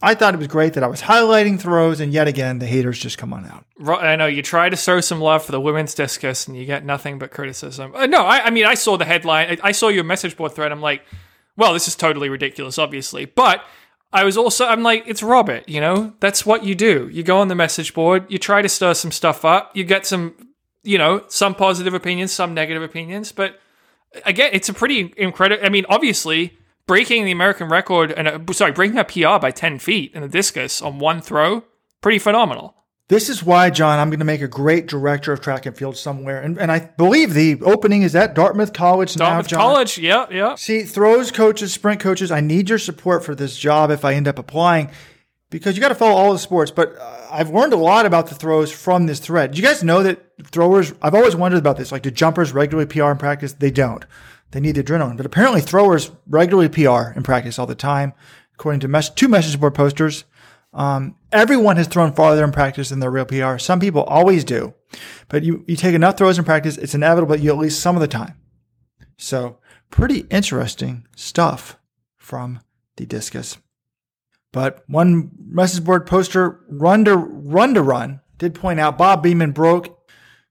I thought it was great that I was highlighting throws, and yet again, the haters just come on out. I know you try to throw some love for the women's discus, and you get nothing but criticism. Uh, no, I, I, mean, I saw the headline. I, I, saw your message board thread. I'm like, well, this is totally ridiculous, obviously. But I was also, I'm like, it's Robert. You know, that's what you do. You go on the message board, you try to stir some stuff up, you get some, you know, some positive opinions, some negative opinions. But again, it's a pretty incredible. I mean, obviously breaking the American record and uh, sorry, breaking a PR by 10 feet in the discus on one throw, pretty phenomenal. This is why, John, I'm going to make a great director of track and field somewhere. And, and I believe the opening is at Dartmouth College Dartmouth now, John. Dartmouth College, yeah, yeah. See, throws coaches, sprint coaches, I need your support for this job if I end up applying because you got to follow all the sports. But uh, I've learned a lot about the throws from this thread. Do you guys know that throwers? I've always wondered about this. Like, do jumpers regularly PR in practice? They don't. They need the adrenaline, but apparently throwers regularly PR in practice all the time, according to mes- two message board posters. Um, everyone has thrown farther in practice than their real PR. Some people always do, but you, you take enough throws in practice, it's inevitable that you at least some of the time. So pretty interesting stuff from the discus. But one message board poster, run to run to run, did point out Bob Beamon broke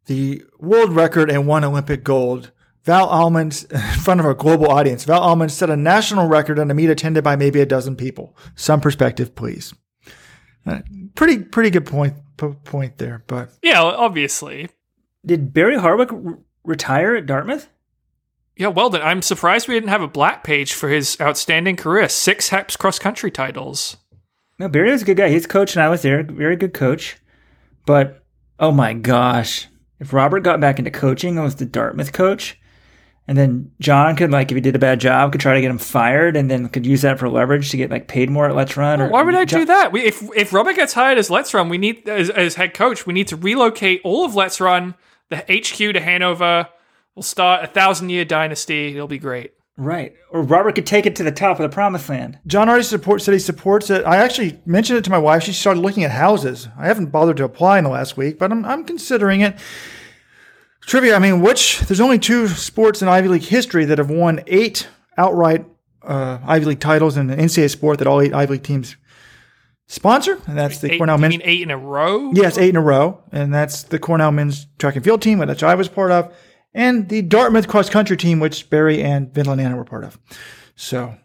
the world record and won Olympic gold. Val Allman, <laughs> in front of a global audience, Val Allman set a national record on a meet attended by maybe a dozen people. Some perspective, please. Uh, pretty, pretty good point, p- point there. But Yeah, obviously. Did Barry Harwick r- retire at Dartmouth? Yeah, well done. I'm surprised we didn't have a black page for his outstanding career. Six HEPS cross country titles. No, Barry was a good guy. He's coach, and I was there. Very good coach. But oh my gosh, if Robert got back into coaching and was the Dartmouth coach, and then John could like, if he did a bad job, could try to get him fired, and then could use that for leverage to get like paid more at Let's Run. Or Why would I John- do that? We, if if Robert gets hired as Let's Run, we need as, as head coach, we need to relocate all of Let's Run, the HQ to Hanover. We'll start a thousand year dynasty. It'll be great. Right. Or Robert could take it to the top of the promised land. John already support, said he supports it. I actually mentioned it to my wife. She started looking at houses. I haven't bothered to apply in the last week, but I'm, I'm considering it. Trivia, I mean, which, there's only two sports in Ivy League history that have won eight outright uh, Ivy League titles in an NCAA sport that all eight Ivy League teams sponsor, and that's the Eight, Cornell you men's. mean eight in a row? Yes, eight in a row, and that's the Cornell men's track and field team, which I was part of, and the Dartmouth cross country team, which Barry and Vinland Anna were part of. So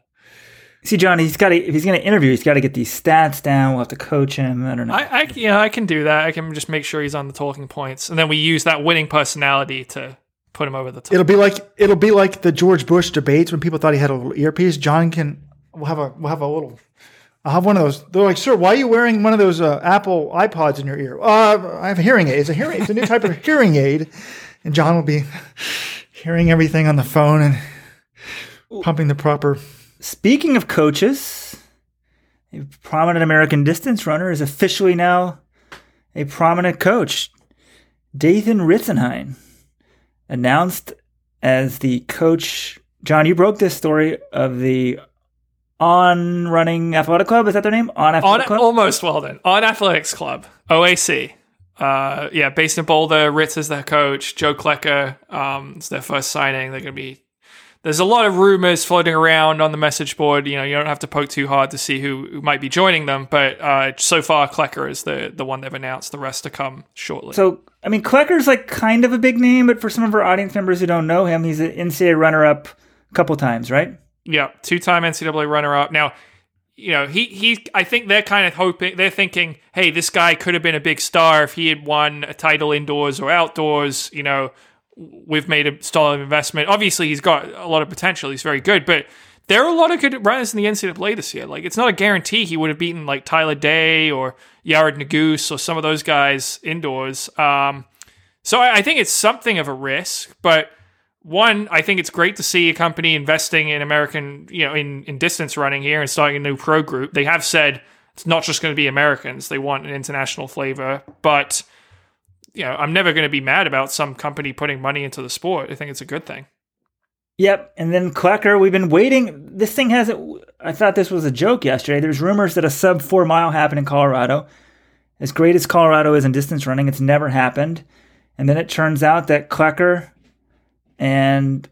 See, John, he's got to, if he's going to interview, he's got to get these stats down. We'll have to coach him. I don't know. I, I yeah, I can do that. I can just make sure he's on the talking points, and then we use that winning personality to put him over the top. It'll be like it'll be like the George Bush debates when people thought he had a little earpiece. John can we'll have a we'll have a little. I'll have one of those. They're like, sir, why are you wearing one of those uh, Apple iPods in your ear? Uh, I have a hearing aid. It's a hearing. It's a new type of hearing aid, and John will be <laughs> hearing everything on the phone and pumping the proper. Speaking of coaches, a prominent American distance runner is officially now a prominent coach. Dathan Ritzenhein announced as the coach. John, you broke this story of the On Running Athletic Club. Is that their name? On on Athletic Club. almost well done on Athletics Club OAC. Uh, yeah, based in Boulder. Ritz is their coach. Joe Klecker. Um, it's their first signing. They're going to be. There's a lot of rumors floating around on the message board. You know, you don't have to poke too hard to see who, who might be joining them. But uh, so far, Klecker is the the one they've announced. The rest to come shortly. So, I mean, Klecker's like kind of a big name, but for some of our audience members who don't know him, he's an NCAA runner-up a couple times, right? Yeah, two-time NCAA runner-up. Now, you know, he he. I think they're kind of hoping they're thinking, hey, this guy could have been a big star if he had won a title indoors or outdoors. You know, we've made a solid investment. Obviously, he's got a lot of potential. He's very good, but there are a lot of good runners in the NCAA this year. Like, it's not a guarantee he would have beaten like Tyler Day or Yared Nuguse or some of those guys indoors. Um, so I, I think it's something of a risk, but one, I think it's great to see a company investing in American, you know, in, in distance running here and starting a new pro group. They have said it's not just going to be Americans; they want an international flavor. But you know, I'm never going to be mad about some company putting money into the sport. I think it's a good thing. Yep. And then Klecker, we've been waiting. This thing hasn't. I thought this was a joke yesterday. There's rumors that a sub four mile happened in Colorado. As great as Colorado is in distance running, it's never happened. And then it turns out that Klecker and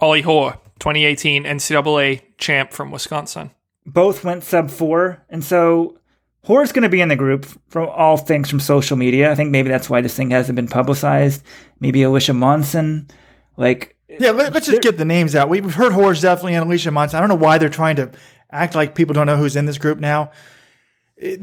Ollie Hoare, 2018 NCAA champ from Wisconsin. both went sub four. And so Hoare's going to be in the group from all things from social media. I think maybe that's why this thing hasn't been publicized. Maybe Alicia Monson. Like, Yeah, let, us just get the names out. We've heard Horse definitely and Alicia Monson. I don't know why they're trying to act like people don't know who's in this group now. It-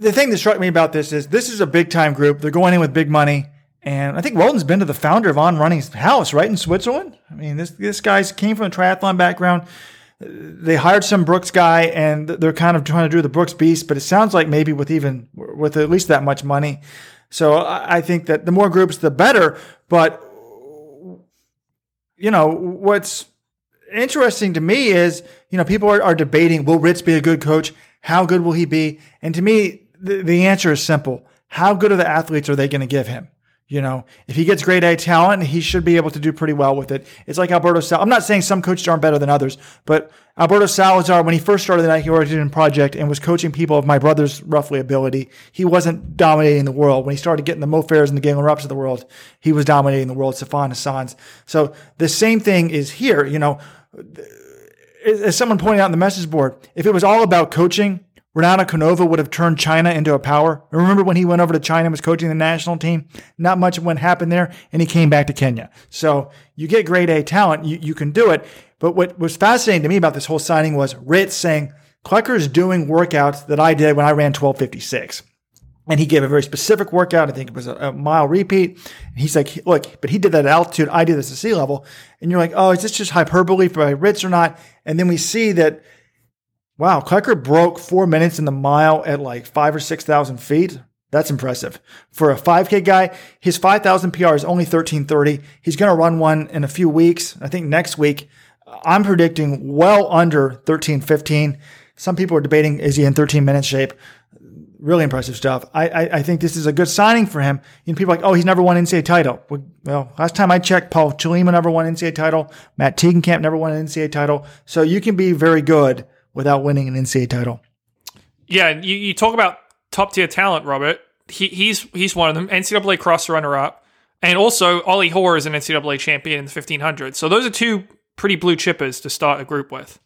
the thing that struck me about this is this is a big time group. They're going in with big money. And I think Weldon's been to the founder of On Running's house, right in Switzerland. I mean, this this guy's came from a triathlon background. They hired some Brooks guy, and they're kind of trying to do the Brooks beast. But it sounds like maybe with even with at least that much money. So I think that the more groups, the better. But you know what's interesting to me is you know people are, are debating will Ritz be a good coach? How good will he be? And to me, the, the answer is simple. How good of the athletes are they going to give him? You know, if he gets grade A talent, he should be able to do pretty well with it. It's like Alberto Sal. I'm not saying some coaches aren't better than others, but Alberto Salazar, when he first started the Nike Oregon Project and was coaching people of my brother's roughly ability, he wasn't dominating the world. When he started getting the Mo Farahs and the Galen Rupps of the world, he was dominating the world, Sifan Hassans. So the same thing is here. You know, as someone pointed out in the message board, if it was all about coaching, Renato Canova would have turned China into a power. Remember when he went over to China and was coaching the national team? Not much went happened there, and he came back to Kenya. So you get grade A talent, you, you can do it. But what was fascinating to me about this whole signing was Ritz saying, Klecker is doing workouts that I did when I ran 1256. And he gave a very specific workout. I think it was a, a mile repeat. And he's like, look, but he did that at altitude. I did this at sea level. And you're like, oh, is this just hyperbole by Ritz or not? And then we see that Wow, Klecker broke four minutes in the mile at like five or 6,000 feet. That's impressive. For a 5K guy, his 5,000 PR is only 1330. He's going to run one in a few weeks. I think next week. I'm predicting well under 1315. Some people are debating, is he in 13 minute shape? Really impressive stuff. I, I, I, think this is a good signing for him. You know, people are like, oh, he's never won NCAA title. Well, last time I checked, Paul Chelimo never won NCAA title. Matt Tegenkamp never won an NCAA title. So you can be very good without winning an NCAA title. Yeah, you, you talk about top tier talent, Robert. He, he's he's one of them. NCAA cross runner up, and also Ollie Hoare is an NCAA champion in the fifteen hundred. So those are two pretty blue chippers to start a group with.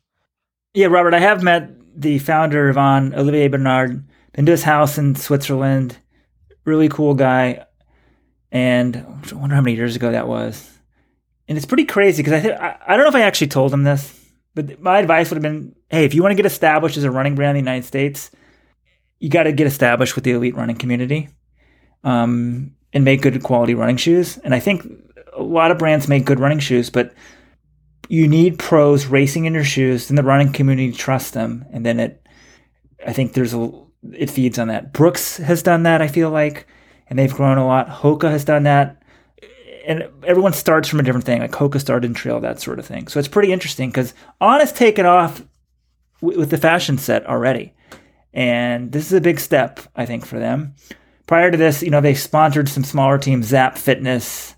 Yeah, Robert, I have met the founder of On Olivier Bernhard. Been to his house in Switzerland. Really cool guy. And I wonder how many years ago that was. And it's pretty crazy because I, th- I I don't know if I actually told him this, but my advice would have been hey, if you want to get established as a running brand in the United States, you got to get established with the elite running community um, and make good quality running shoes. And I think a lot of brands make good running shoes, but you need pros racing in your shoes, then the running community trusts them. And then it, I think there's a, it feeds on that. Brooks has done that, I feel like, and they've grown a lot. Hoka has done that and everyone starts from a different thing. Like Hoka started in trail, that sort of thing. So it's pretty interesting because On has taken off w- with the fashion set already, and this is a big step, I think, for them. Prior to this, you know, they sponsored some smaller teams, Zap Fitness,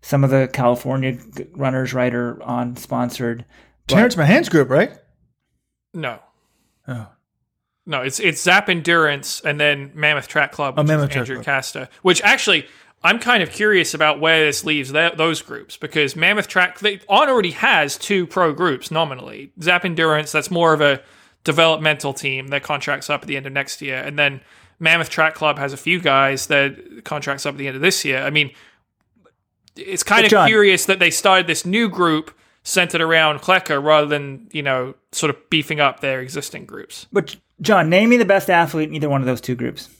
some of the California runners, right, are on sponsored. Terrence Mahon's group, right? No. Oh. No, it's it's Zap Endurance and then Mammoth Track Club, Oh, which is Mammoth Track Andrew Club. Kastor. Which actually, I'm kind of curious about where this leaves that, those groups because Mammoth Track they, On already has two pro groups nominally. Zap Endurance, that's more of a developmental team that contracts up at the end of next year, and then Mammoth Track Club has a few guys that contracts up at the end of this year. I mean, it's kind of curious that they started this new group centered around Klecker rather than you know sort of beefing up their existing groups. But John, name me the best athlete in either one of those two groups.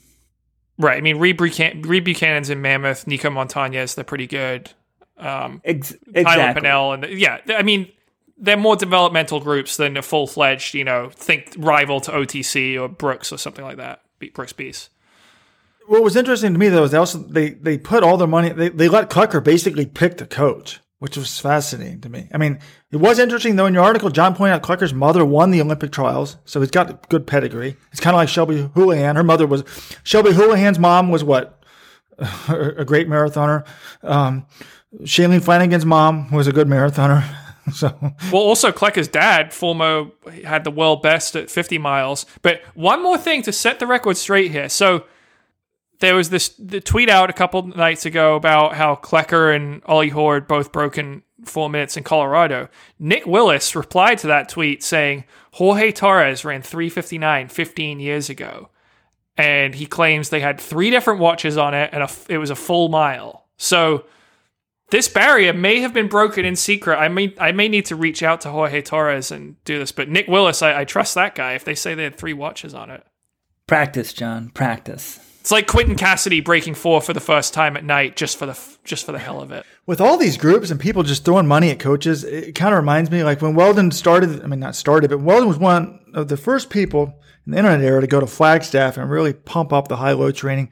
Right. I mean, Reed, Buchan- Reed Buchanan's in Mammoth, Nico Montañez, they're pretty good. Um, Ex- Tyler. Pinnell, and yeah, I mean, they're more developmental groups than a full fledged, you know, think rival to OTC or Brooks or something like that. Be- Brooks Beast. What was interesting to me though is they also they they put all their money they, they let Klecker basically pick the coach, which was fascinating to me. I mean, it was interesting though in your article, John pointed out Klecker's mother won the Olympic trials, so he's got good pedigree. It's kind of like Shelby Houlihan. Her mother was Shelby Houlihan's mom was what <laughs> a great marathoner. Um, Shalane Flanagan's mom was a good marathoner. <laughs> So Well, also Klecker's dad, former, had the world best at 50 miles. But one more thing to set the record straight here. So there was this the tweet out a couple nights ago about how Klecker and Ollie had both broken four minutes in Colorado. Nick Willis replied to that tweet saying Jorge Torres ran 359 15 years ago. And he claims they had three different watches on it and a, it was a full mile. So this barrier may have been broken in secret. I may I may need to reach out to Jorge Torres and do this, but Nick Willis, I, I trust that guy. If they say they had three watches on it, Practice, John. Practice. It's like Quentin Cassidy breaking four for the first time at night just for the just for the hell of it. with all these groups and people just throwing money at coaches, it kind of reminds me like when Weldon started. I mean, not started, but Weldon was one of the first people in the internet era to go to Flagstaff and really pump up the high low training.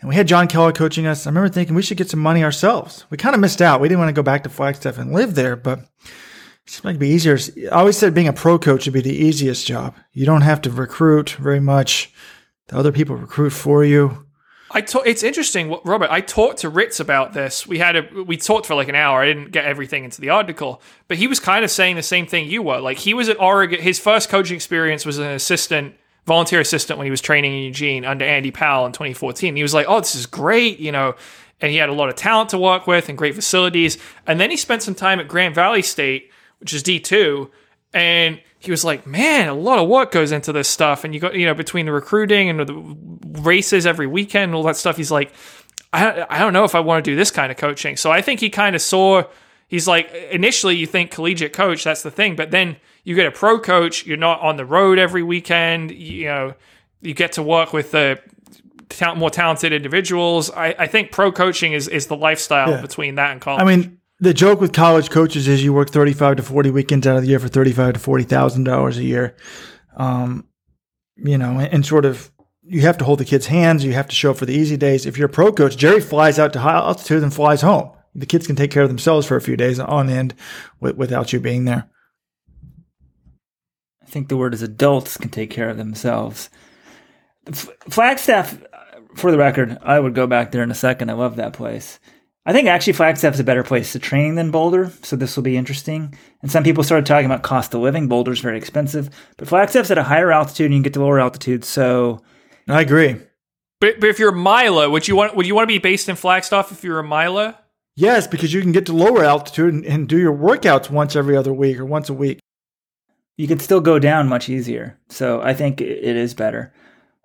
And we had John Keller coaching us. I remember thinking we should get some money ourselves. We kind of missed out. We didn't want to go back to Flagstaff and live there, but it seemed like it'd be easier. I always said being a pro coach would be the easiest job. You don't have to recruit very much. The other people recruit for you. I ta- it's interesting, Robert. I talked to Ritz about this. We had a we talked for like an hour. I didn't get everything into the article, but he was kind of saying the same thing you were. Like he was at Oregon. His first coaching experience was an assistant, volunteer assistant when he was training in Eugene under Andy Powell in 2014. He was like, "Oh, this is great," you know, and he had a lot of talent to work with and great facilities. And then he spent some time at Grand Valley State, which is D two, and he was like, "Man, a lot of work goes into this stuff." And you got, you know, between the recruiting and the races every weekend and all that stuff, he's like, "I, I don't know if I want to do this kind of coaching." So I think he kind of saw. He's like, initially, you think collegiate coach, that's the thing, but then you get a pro coach. You're not on the road every weekend. You know, you get to work with the more talented individuals. I, I think pro coaching is is the lifestyle yeah. between that and college. I mean, the joke with college coaches is you work 35 to 40 weekends out of the year for 35 to 40,000 dollars a year. Um, you know, and, and, sort of you have to hold the kids' hands, you have to show up for the easy days. If you're a pro coach, Jerry flies out to high altitude and flies home. The kids can take care of themselves for a few days on end with, without you being there. I think the word is adults can take care of themselves. Flagstaff, for the record, I would go back there in a second. I love that place. I think actually Flagstaff is a better place to train than Boulder, so this will be interesting. And some people started talking about cost of living. Boulder's very expensive, but Flagstaff's at a higher altitude and you can get to lower altitude. So I agree. But, but if you're miler, would you want would you want to be based in Flagstaff if you're a miler? Yes, because you can get to lower altitude and, and do your workouts once every other week or once a week. You can still go down much easier. So I think it is better.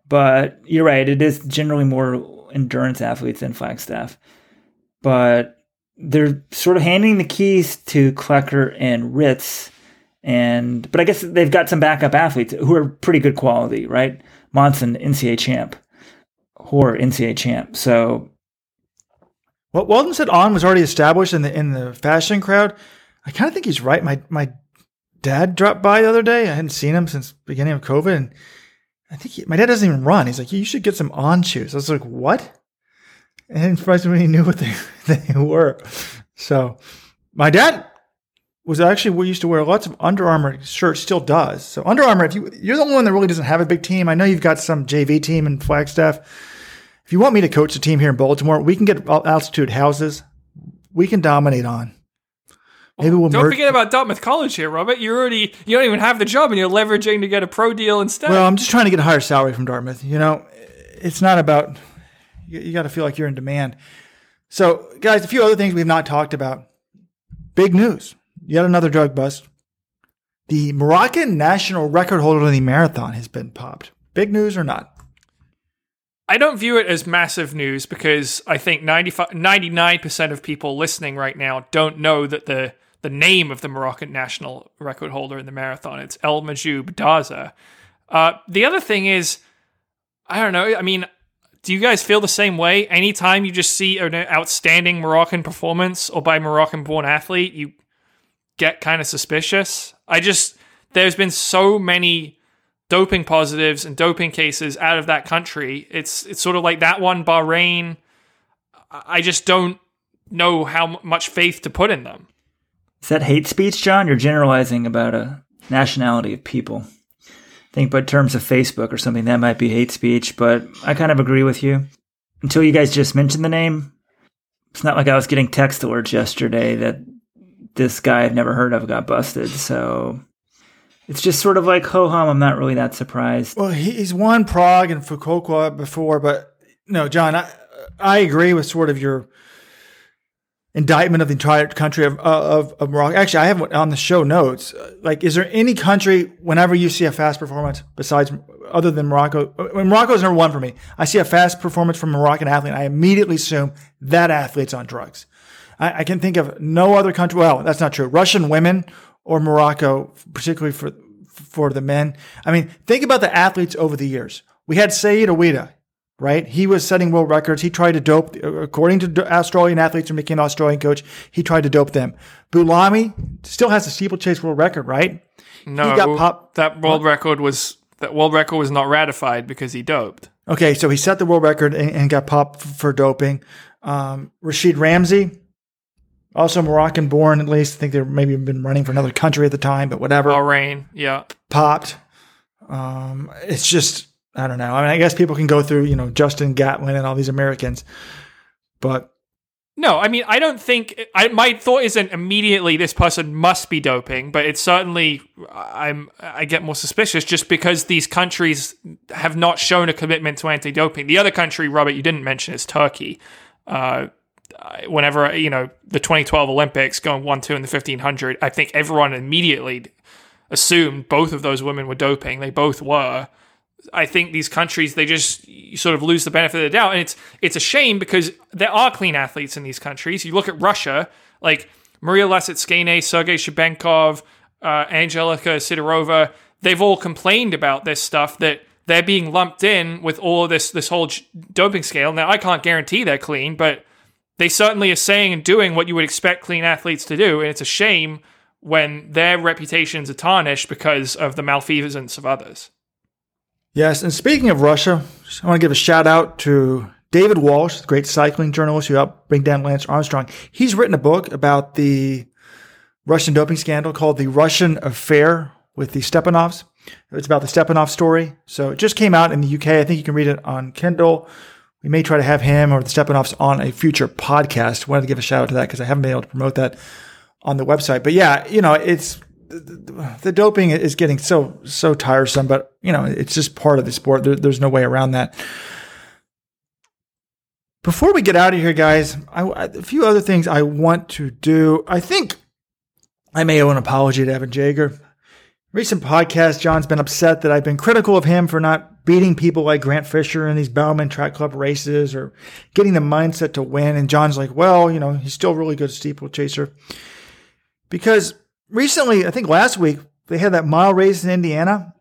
But you're right, it is generally more endurance athletes than Flagstaff but they're sort of handing the keys to Klecker and Ritz. And but I guess they've got some backup athletes who are pretty good quality, right? Monson, NCAA champ, Hoare, NCAA champ. So, well, Weldon said On was already established in the in the fashion crowd. I kind of think he's right. My my dad dropped by the other day. I hadn't seen him since beginning of COVID, and I think he, my dad doesn't even run. He's like, you should get some On shoes. I was like, what? And he knew what they, <laughs> they were. So my dad was actually we used to wear lots of Under Armour shirts, still does. So Under Armour, if you you're the only one that really doesn't have a big team, I know you've got some JV team in Flagstaff. If you want me to coach a team here in Baltimore, we can get altitude houses. We can dominate on. Maybe oh, we'll don't forget about Dartmouth College here, Robert. You already you don't even have the job, and you're leveraging to get a pro deal instead. Well, I'm just trying to get a higher salary from Dartmouth. You know, it's not about you, you got to feel like you're in demand. So, guys, a few other things we've not talked about. Big news. Yet another drug bust. The Moroccan national record holder in the marathon has been popped. Big news or not? I don't view it as massive news because I think 99% of people listening right now don't know that the, the name of the Moroccan national record holder in the marathon. It's El Mahjoub Dazza. Uh, the other thing is, I don't know. I mean, do you guys feel the same way? Anytime you just see an outstanding Moroccan performance or by Moroccan born athlete, you get kind of suspicious. I just, there's been so many doping positives and doping cases out of that country. It's, it's sort of like that one, Bahrain. I just don't know how much faith to put in them. Is that hate speech, John? You're generalizing about a nationality of people think but terms of Facebook or something that might be hate speech, but I kind of agree with you. Until you guys just mentioned the name, it's not like I was getting text alerts yesterday that this guy I've never heard of got busted. So it's just sort of like ho hum. I'm not really that surprised. Well, he's won Prague and Fukuoka before, but no, John, I I agree with sort of your indictment of the entire country of, uh, of, of Morocco. Actually, I have on the show notes. Like, is there any country whenever you see a fast performance besides other than Morocco? When Morocco is number one for me. I see a fast performance from a Moroccan athlete. I immediately assume that athlete's on drugs. I, I can think of no other country. Well, that's not true. Russian women or Morocco, particularly for for the men. I mean, think about the athletes over the years. We had Said Aouita right? He was setting world records. He tried to dope, according to Australian athletes who became an Australian coach, he tried to dope them. Boulami still has a steeplechase world record, right? No, he got that world what? record was that world record was not ratified because he doped. Okay, so he set the world record and, and got popped for doping. Um, Rashid Ramzi, also Moroccan born, at least. I think they maybe been running for another country at the time, but whatever. Bahrain, yeah. Popped. Um, it's just I don't know. I mean, I guess people can go through, you know, Justin Gatlin and all these Americans, but no, I mean, I don't think I, my thought isn't immediately this person must be doping, but it's certainly I'm I get more suspicious just because these countries have not shown a commitment to anti-doping. The other country, Robert, you didn't mention is Turkey. Uh, whenever you know the 2012 Olympics going one two in the 1500, I think everyone immediately assumed both of those women were doping. They both were. I think these countries they just sort of lose the benefit of the doubt, and it's it's a shame because there are clean athletes in these countries. You look at Russia, like Maria Lasitskene, Sergei Shubenkov, uh, Angelika Sidorova. They've all complained about this stuff that they're being lumped in with all of this this whole doping scale. Now I can't guarantee they're clean, but they certainly are saying and doing what you would expect clean athletes to do, and it's a shame when their reputations are tarnished because of the malfeasance of others. Yes, and speaking of Russia, I want to give a shout out to David Walsh, the great cycling journalist who helped bring down Lance Armstrong. He's written a book about the Russian doping scandal called The Russian Affair with the Stepanovs. It's about the Stepanov story. So it just came out in the UK. I think you can read it on Kindle. We may try to have him or the Stepanovs on a future podcast. Wanted to give a shout out to that because I haven't been able to promote that on the website. But yeah, you know, it's the, doping is getting so so tiresome, but you know it's just part of the sport. There, there's no way around that. Before we get out of here, guys, I, a few other things I want to do. I think I may owe an apology to Evan Jager. Recent podcast, John's been upset that I've been critical of him for not beating people like Grant Fisher in these Bowerman Track Club races or getting the mindset to win. And John's like, well, you know, he's still a really good steeplechaser because recently, I think last week, they had that mile race in Indiana,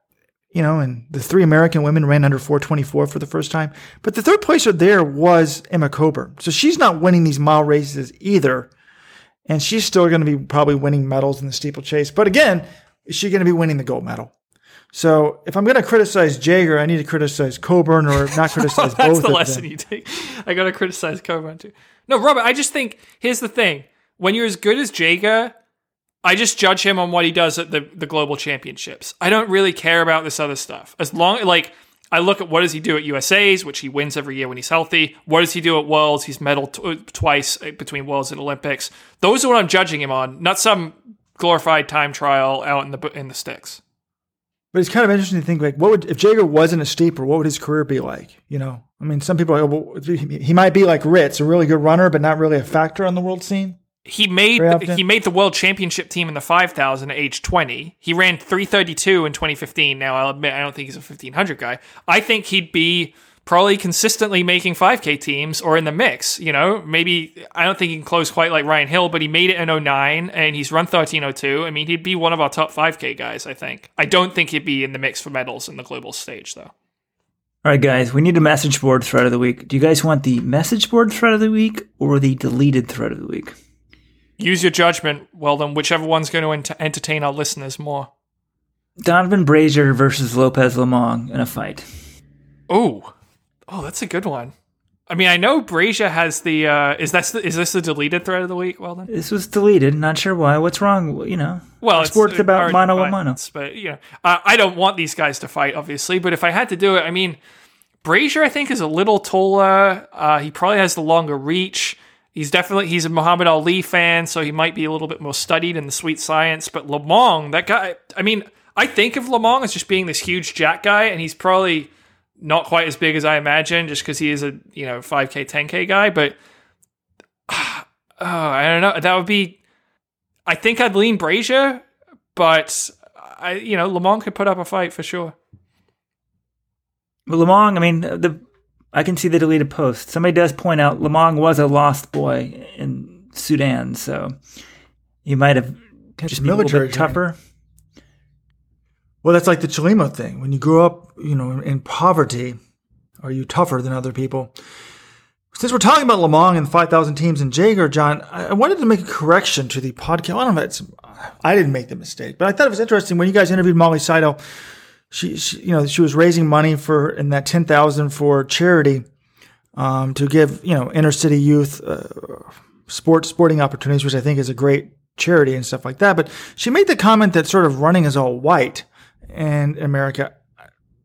you know, and the three American women ran under 424 for the first time. But the third placer there was Emma Coburn. So she's not winning these mile races either. And she's still going to be probably winning medals in the steeplechase. But again, is she going to be winning the gold medal? So if I'm going to criticize Jager, I need to criticize Coburn or not criticize <laughs> That's both. the lesson you take. I got to criticize Coburn too. No, Robert, I just think here's the thing: when you're as good as Jager, I just judge him on what he does at the, the global championships. I don't really care about this other stuff. As long like I look at what does he do at USA's, which he wins every year when he's healthy. What does he do at Worlds? He's medaled t- twice uh, between Worlds and Olympics. Those are what I'm judging him on, not some glorified time trial out in the in the sticks. But it's kind of interesting to think like, what would if Jager wasn't a steeper, what would his career be like? You know, I mean, some people like, well, he might be like Ritz, a really good runner, but not really a factor on the world scene he made he made the world championship team in the 5000 at age 20 he ran 332 in 2015 now i'll admit i don't think he's a 1500 guy. I think he'd be probably consistently making 5k teams or in the mix you know? Maybe i don't think he can close quite like ryan hill but he made it in 09 and he's run 1302 i mean he'd be one of our top 5k guys i think. I don't think he'd be in the mix for medals in the global stage though. All right, guys, we need a message board thread of the week. Do you guys want the message board thread of the week or the deleted thread of the week? Use your judgment, Weldon, whichever one's going to ent- entertain our listeners more. Donavan Brazier versus Lopez Lomong in a fight. Oh, oh, that's a good one. I mean, I know Brazier has the. Uh, is that is this the deleted thread of the week? Weldon, this was deleted. Not sure why. What's wrong? You know, well, it's, sports about mano a mano. But you know, uh, I don't want these guys to fight, obviously. But if I had to do it, I mean, Brazier, I think, is a little taller. Uh, he probably has the longer reach. He's definitely he's a Muhammad Ali fan, so he might be a little bit more studied in the sweet science. But Lomong, that guy, I mean, I think of Lomong as just being this huge jack guy, and he's probably not quite as big as I imagine, just because he is a you know 5k, 10k guy. But <sighs> oh, I don't know. That would be. I think I'd lean Brazier, but I you know Lomong could put up a fight for sure. But Lomong, I mean, the I can see the deleted post. Somebody does point out Lomong was a lost boy in Sudan, so he might have just military a little bit tougher. Well, that's like the Chelimo thing. When you grow up, you know, in poverty, are you tougher than other people? Since we're talking about Lomong and 5,000 teams and Jager, John, I wanted to make a correction to the podcast. I don't know if it's, I didn't make the mistake, but I thought it was interesting when you guys interviewed Molly Seidel she, she, you know, she was raising money for in that ten thousand for charity um, to give you know inner city youth uh, sport sporting opportunities, which I think is a great charity and stuff like that. But she made the comment that sort of running is all white in America.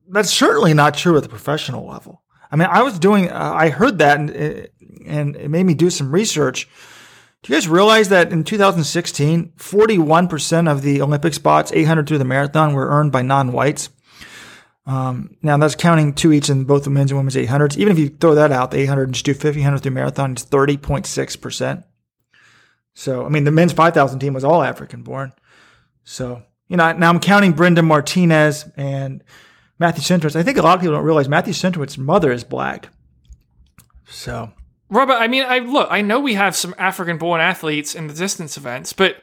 that's certainly not true at the professional level. I mean, I was doing, uh, I heard that and, and it made me do some research. Do you guys realize that in 2016, 41% of the Olympic spots, 800 through the marathon, were earned by non whites? Um, now that's counting two each in both the men's and women's 800s. Even if you throw that out, the 800 and just do 1500 through marathon, it's 30.6%. So, I mean, the men's 5,000 team was all African born. So, you know, now I'm counting Brenda Martinez and Matthew Centrowitz. I think a lot of people don't realize Matthew Centrowitz's mother is black. So, Robert, I mean, I look, I know we have some African-born athletes in the distance events, but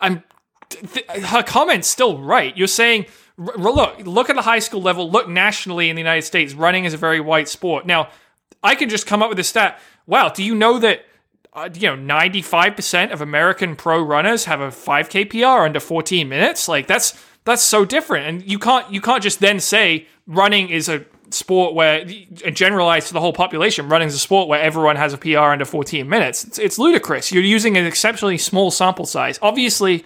I'm th- her comment's still right. You're saying, look, look at the high school level, look nationally in the United States, running is a very white sport. Now, I can just come up with a stat. Wow, do you know that uh, you know, 95% of American pro runners have a 5k PR under 14 minutes? Like that's that's so different. And you can't you can't just then say running is a sport where and generalize to the whole population running is a sport where everyone has a PR under 14 minutes. It's, it's ludicrous. You're using an exceptionally small sample size. Obviously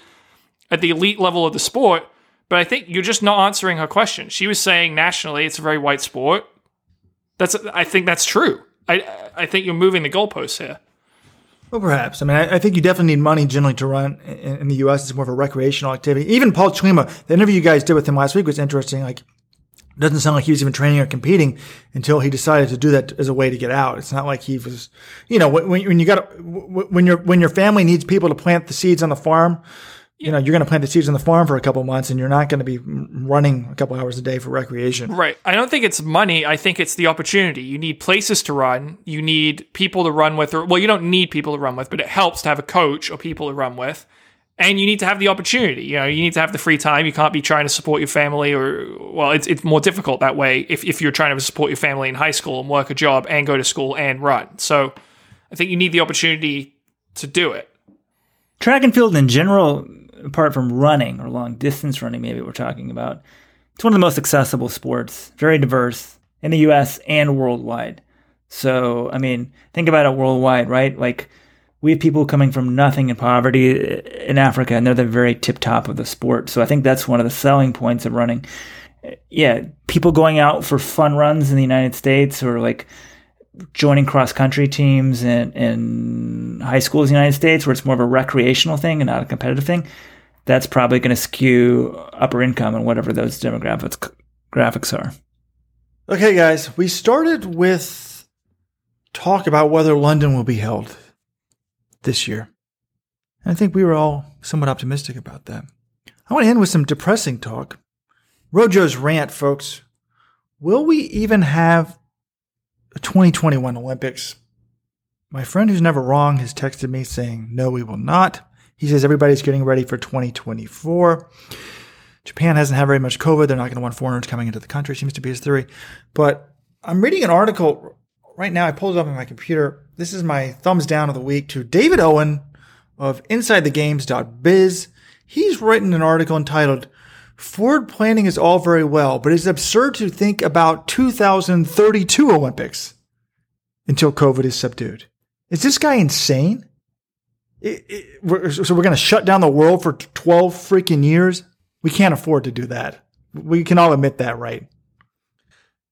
at the elite level of the sport, but I think you're just not answering her question. She was saying nationally it's a very white sport. That's I think that's true. I I think you're moving the goalposts here. Well, perhaps. I mean, I, I, think you definitely need money generally to run in, in, the U.S. It's more of a recreational activity. Even Paul Chelimo, the interview you guys did with him last week was interesting. Like, doesn't sound like he was even training or competing until he decided to do that as a way to get out. It's not like he was, you know, when, when you got when your when your family needs people to plant the seeds on the farm, you know, you're going to plant the seeds on the farm for a couple months and you're not going to be running a couple hours a day for recreation. Right. I don't think it's money. I think it's the opportunity. You need places to run. You need people to run with, or, well, you don't need people to run with, but it helps to have a coach or people to run with. And you need to have the opportunity. You know, you need to have the free time. You can't be trying to support your family or, well, it's, it's more difficult that way if, if you're trying to support your family in high school and work a job and go to school and run. So I think you need the opportunity to do it. Track and field in general apart from running or long distance running, maybe we're talking about, it's one of the most accessible sports, very diverse in the US and worldwide. So, I mean, think about it worldwide, right? Like, we have people coming from nothing in poverty uh, in Africa, and they're the very tip top of the sport. So, I think that's one of the selling points of running. Yeah, people going out for fun runs in the United States or like joining cross country teams in, in high schools in the United States, where it's more of a recreational thing and not a competitive thing that's probably going to skew upper income and whatever those demographics graphics are. Okay, guys, we started with talk about whether London will be held this year. I think we were all somewhat optimistic about that. I want to end with some depressing talk. Rojo's rant, folks. Will we even have 2021 Olympics? My friend who's never wrong has texted me saying, no, we will not. He says everybody's getting ready for 2024. Japan hasn't had very much COVID. They're not going to want foreigners coming into the country, seems to be his theory. But I'm reading an article right now. I pulled it up on my computer. This is my thumbs down of the week to David Owen of InsideTheGames.biz. He's written an article entitled Forward planning is all very well, but it's absurd to think about 2032 Olympics until COVID is subdued. Is this guy insane? It, it, we're, so we're going to shut down the world for 12 freaking years? We can't afford to do that. We can all admit that, right?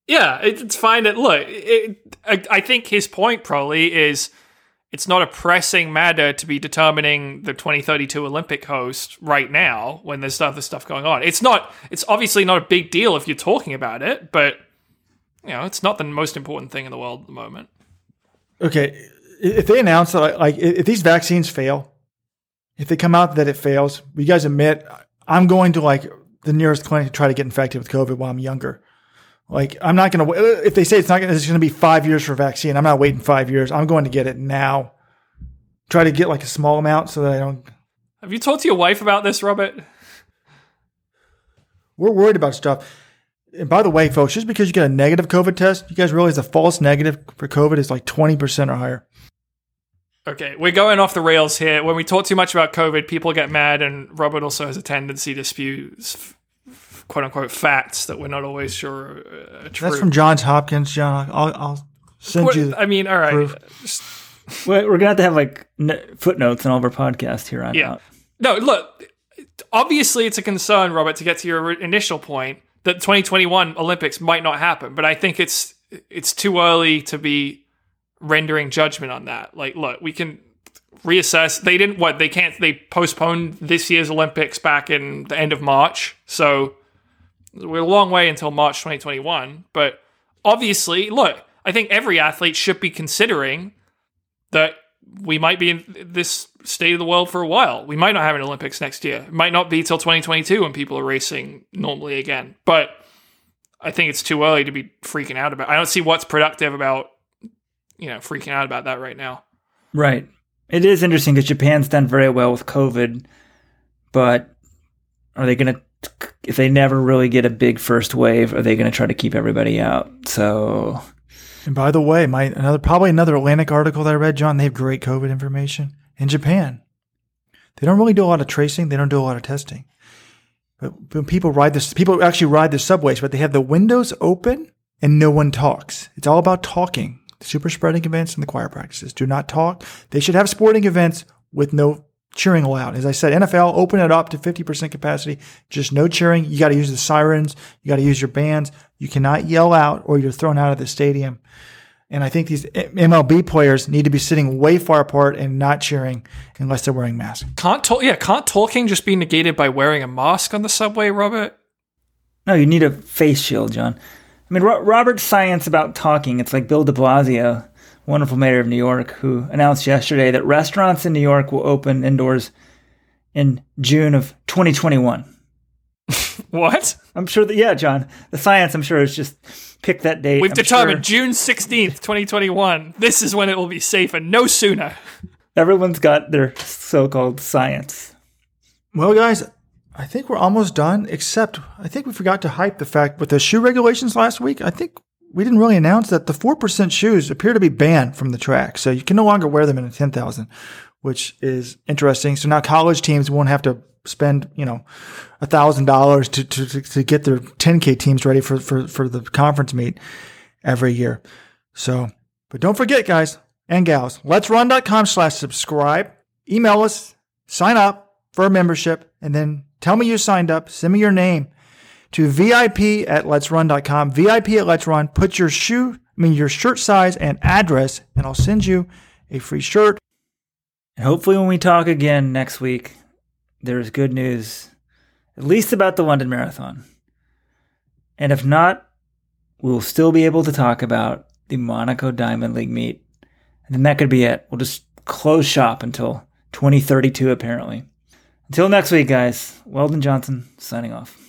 Yeah, it's fine. That look, it, I, I think his point probably is it's not a pressing matter to be determining the 2032 Olympic host right now when there's other stuff going on. It's not. It's obviously not a big deal if you're talking about it, but you know, it's not the most important thing in the world at the moment. Okay, if they announce that, like, if these vaccines fail, if they come out that it fails, you guys admit I'm going to like the nearest clinic to try to get infected with COVID while I'm younger. Like, I'm not going to, if they say it's not going to, it's going to be five years for vaccine, I'm not waiting five years. I'm going to get it now. Try to get like a small amount so that I don't. Have you talked to your wife about this, Robert? We're worried about stuff. And by the way, folks, just because you get a negative COVID test, you guys realize the false negative for COVID is like 20% or higher. Okay, we're going off the rails here. When we talk too much about COVID, people get mad, and Robert also has a tendency to spew quote unquote facts that we're not always sure uh, are true. That's from Johns Hopkins, John. I'll, I'll send what, you. I mean, all right. <laughs> we're going to have to have like footnotes in all of our podcasts here on yeah. Out. No, look, obviously it's a concern, Robert, to get to your initial point that 2021 Olympics might not happen, but I think it's it's too early to be rendering judgment on that. Like, look, we can reassess. They didn't what they can't. They postponed this year's Olympics back in the end of March, so we're a long way until March 2021. But obviously, look, I think every athlete should be considering that we might be in this state of the world for a while. We might not have an Olympics next year. It might not be till 2022 when people are racing normally again. But I think it's too early to be freaking out about. I don't see what's productive about you know freaking out about that right now. Right. It is interesting because Japan's done very well with COVID, but are they going to? If they never really get a big first wave, are they going to try to keep everybody out? So And by the way, my another probably another Atlantic article that I read, John, they have great COVID information in Japan. They don't really do a lot of tracing. They don't do a lot of testing. But when people ride this, people actually ride the subways, but they have the windows open and no one talks. It's all about talking. The super spreading events and the choir practices do not talk. They should have sporting events with no cheering allowed. As I said, NFL open it up to 50% capacity, just no cheering. You got to use the sirens. You got to use your bands. You cannot yell out or you're thrown out of the stadium. And I think these MLB players need to be sitting way far apart and not cheering unless they're wearing masks. Can't talk. Yeah, can't talking just be negated by wearing a mask on the subway, Robert? no, you need a face shield, John. I mean, Ro- Robert's science about talking. It's like Bill De Blasio, wonderful mayor of New York, who announced yesterday that restaurants in New York will open indoors in June of 2021. <laughs> What? I'm sure that yeah, John. The science, I'm sure, is just pick that date. We've I'm determined sure June 16th, 2021. This is when it will be safe and no sooner. everyone's got their so-called science. Well, guys, I think we're almost done, except I think we forgot to hype the fact with the shoe regulations last week. I think we didn't really announce that the 4% shoes appear to be banned from the track. So you can no longer wear them in a 10,000, which is interesting. So now college teams won't have to spend, you know, a thousand dollars to, to, to get their 10K teams ready for, for, for the conference meet every year. So, but don't forget, guys and gals, LetsRun.com slash subscribe, email us, sign up for a membership, and then tell me you signed up. Send me your name to VIP at LetsRun.com. VIP at let's run. Put your shoe, I mean, your shirt size and address, and I'll send you a free shirt. And hopefully, when we talk again next week, there's good news, at least about the London Marathon. And if not, we'll still be able to talk about the Monaco Diamond League meet. And then that could be it. We'll just close shop until 2032, apparently. Until next week, guys, Weldon Johnson signing off.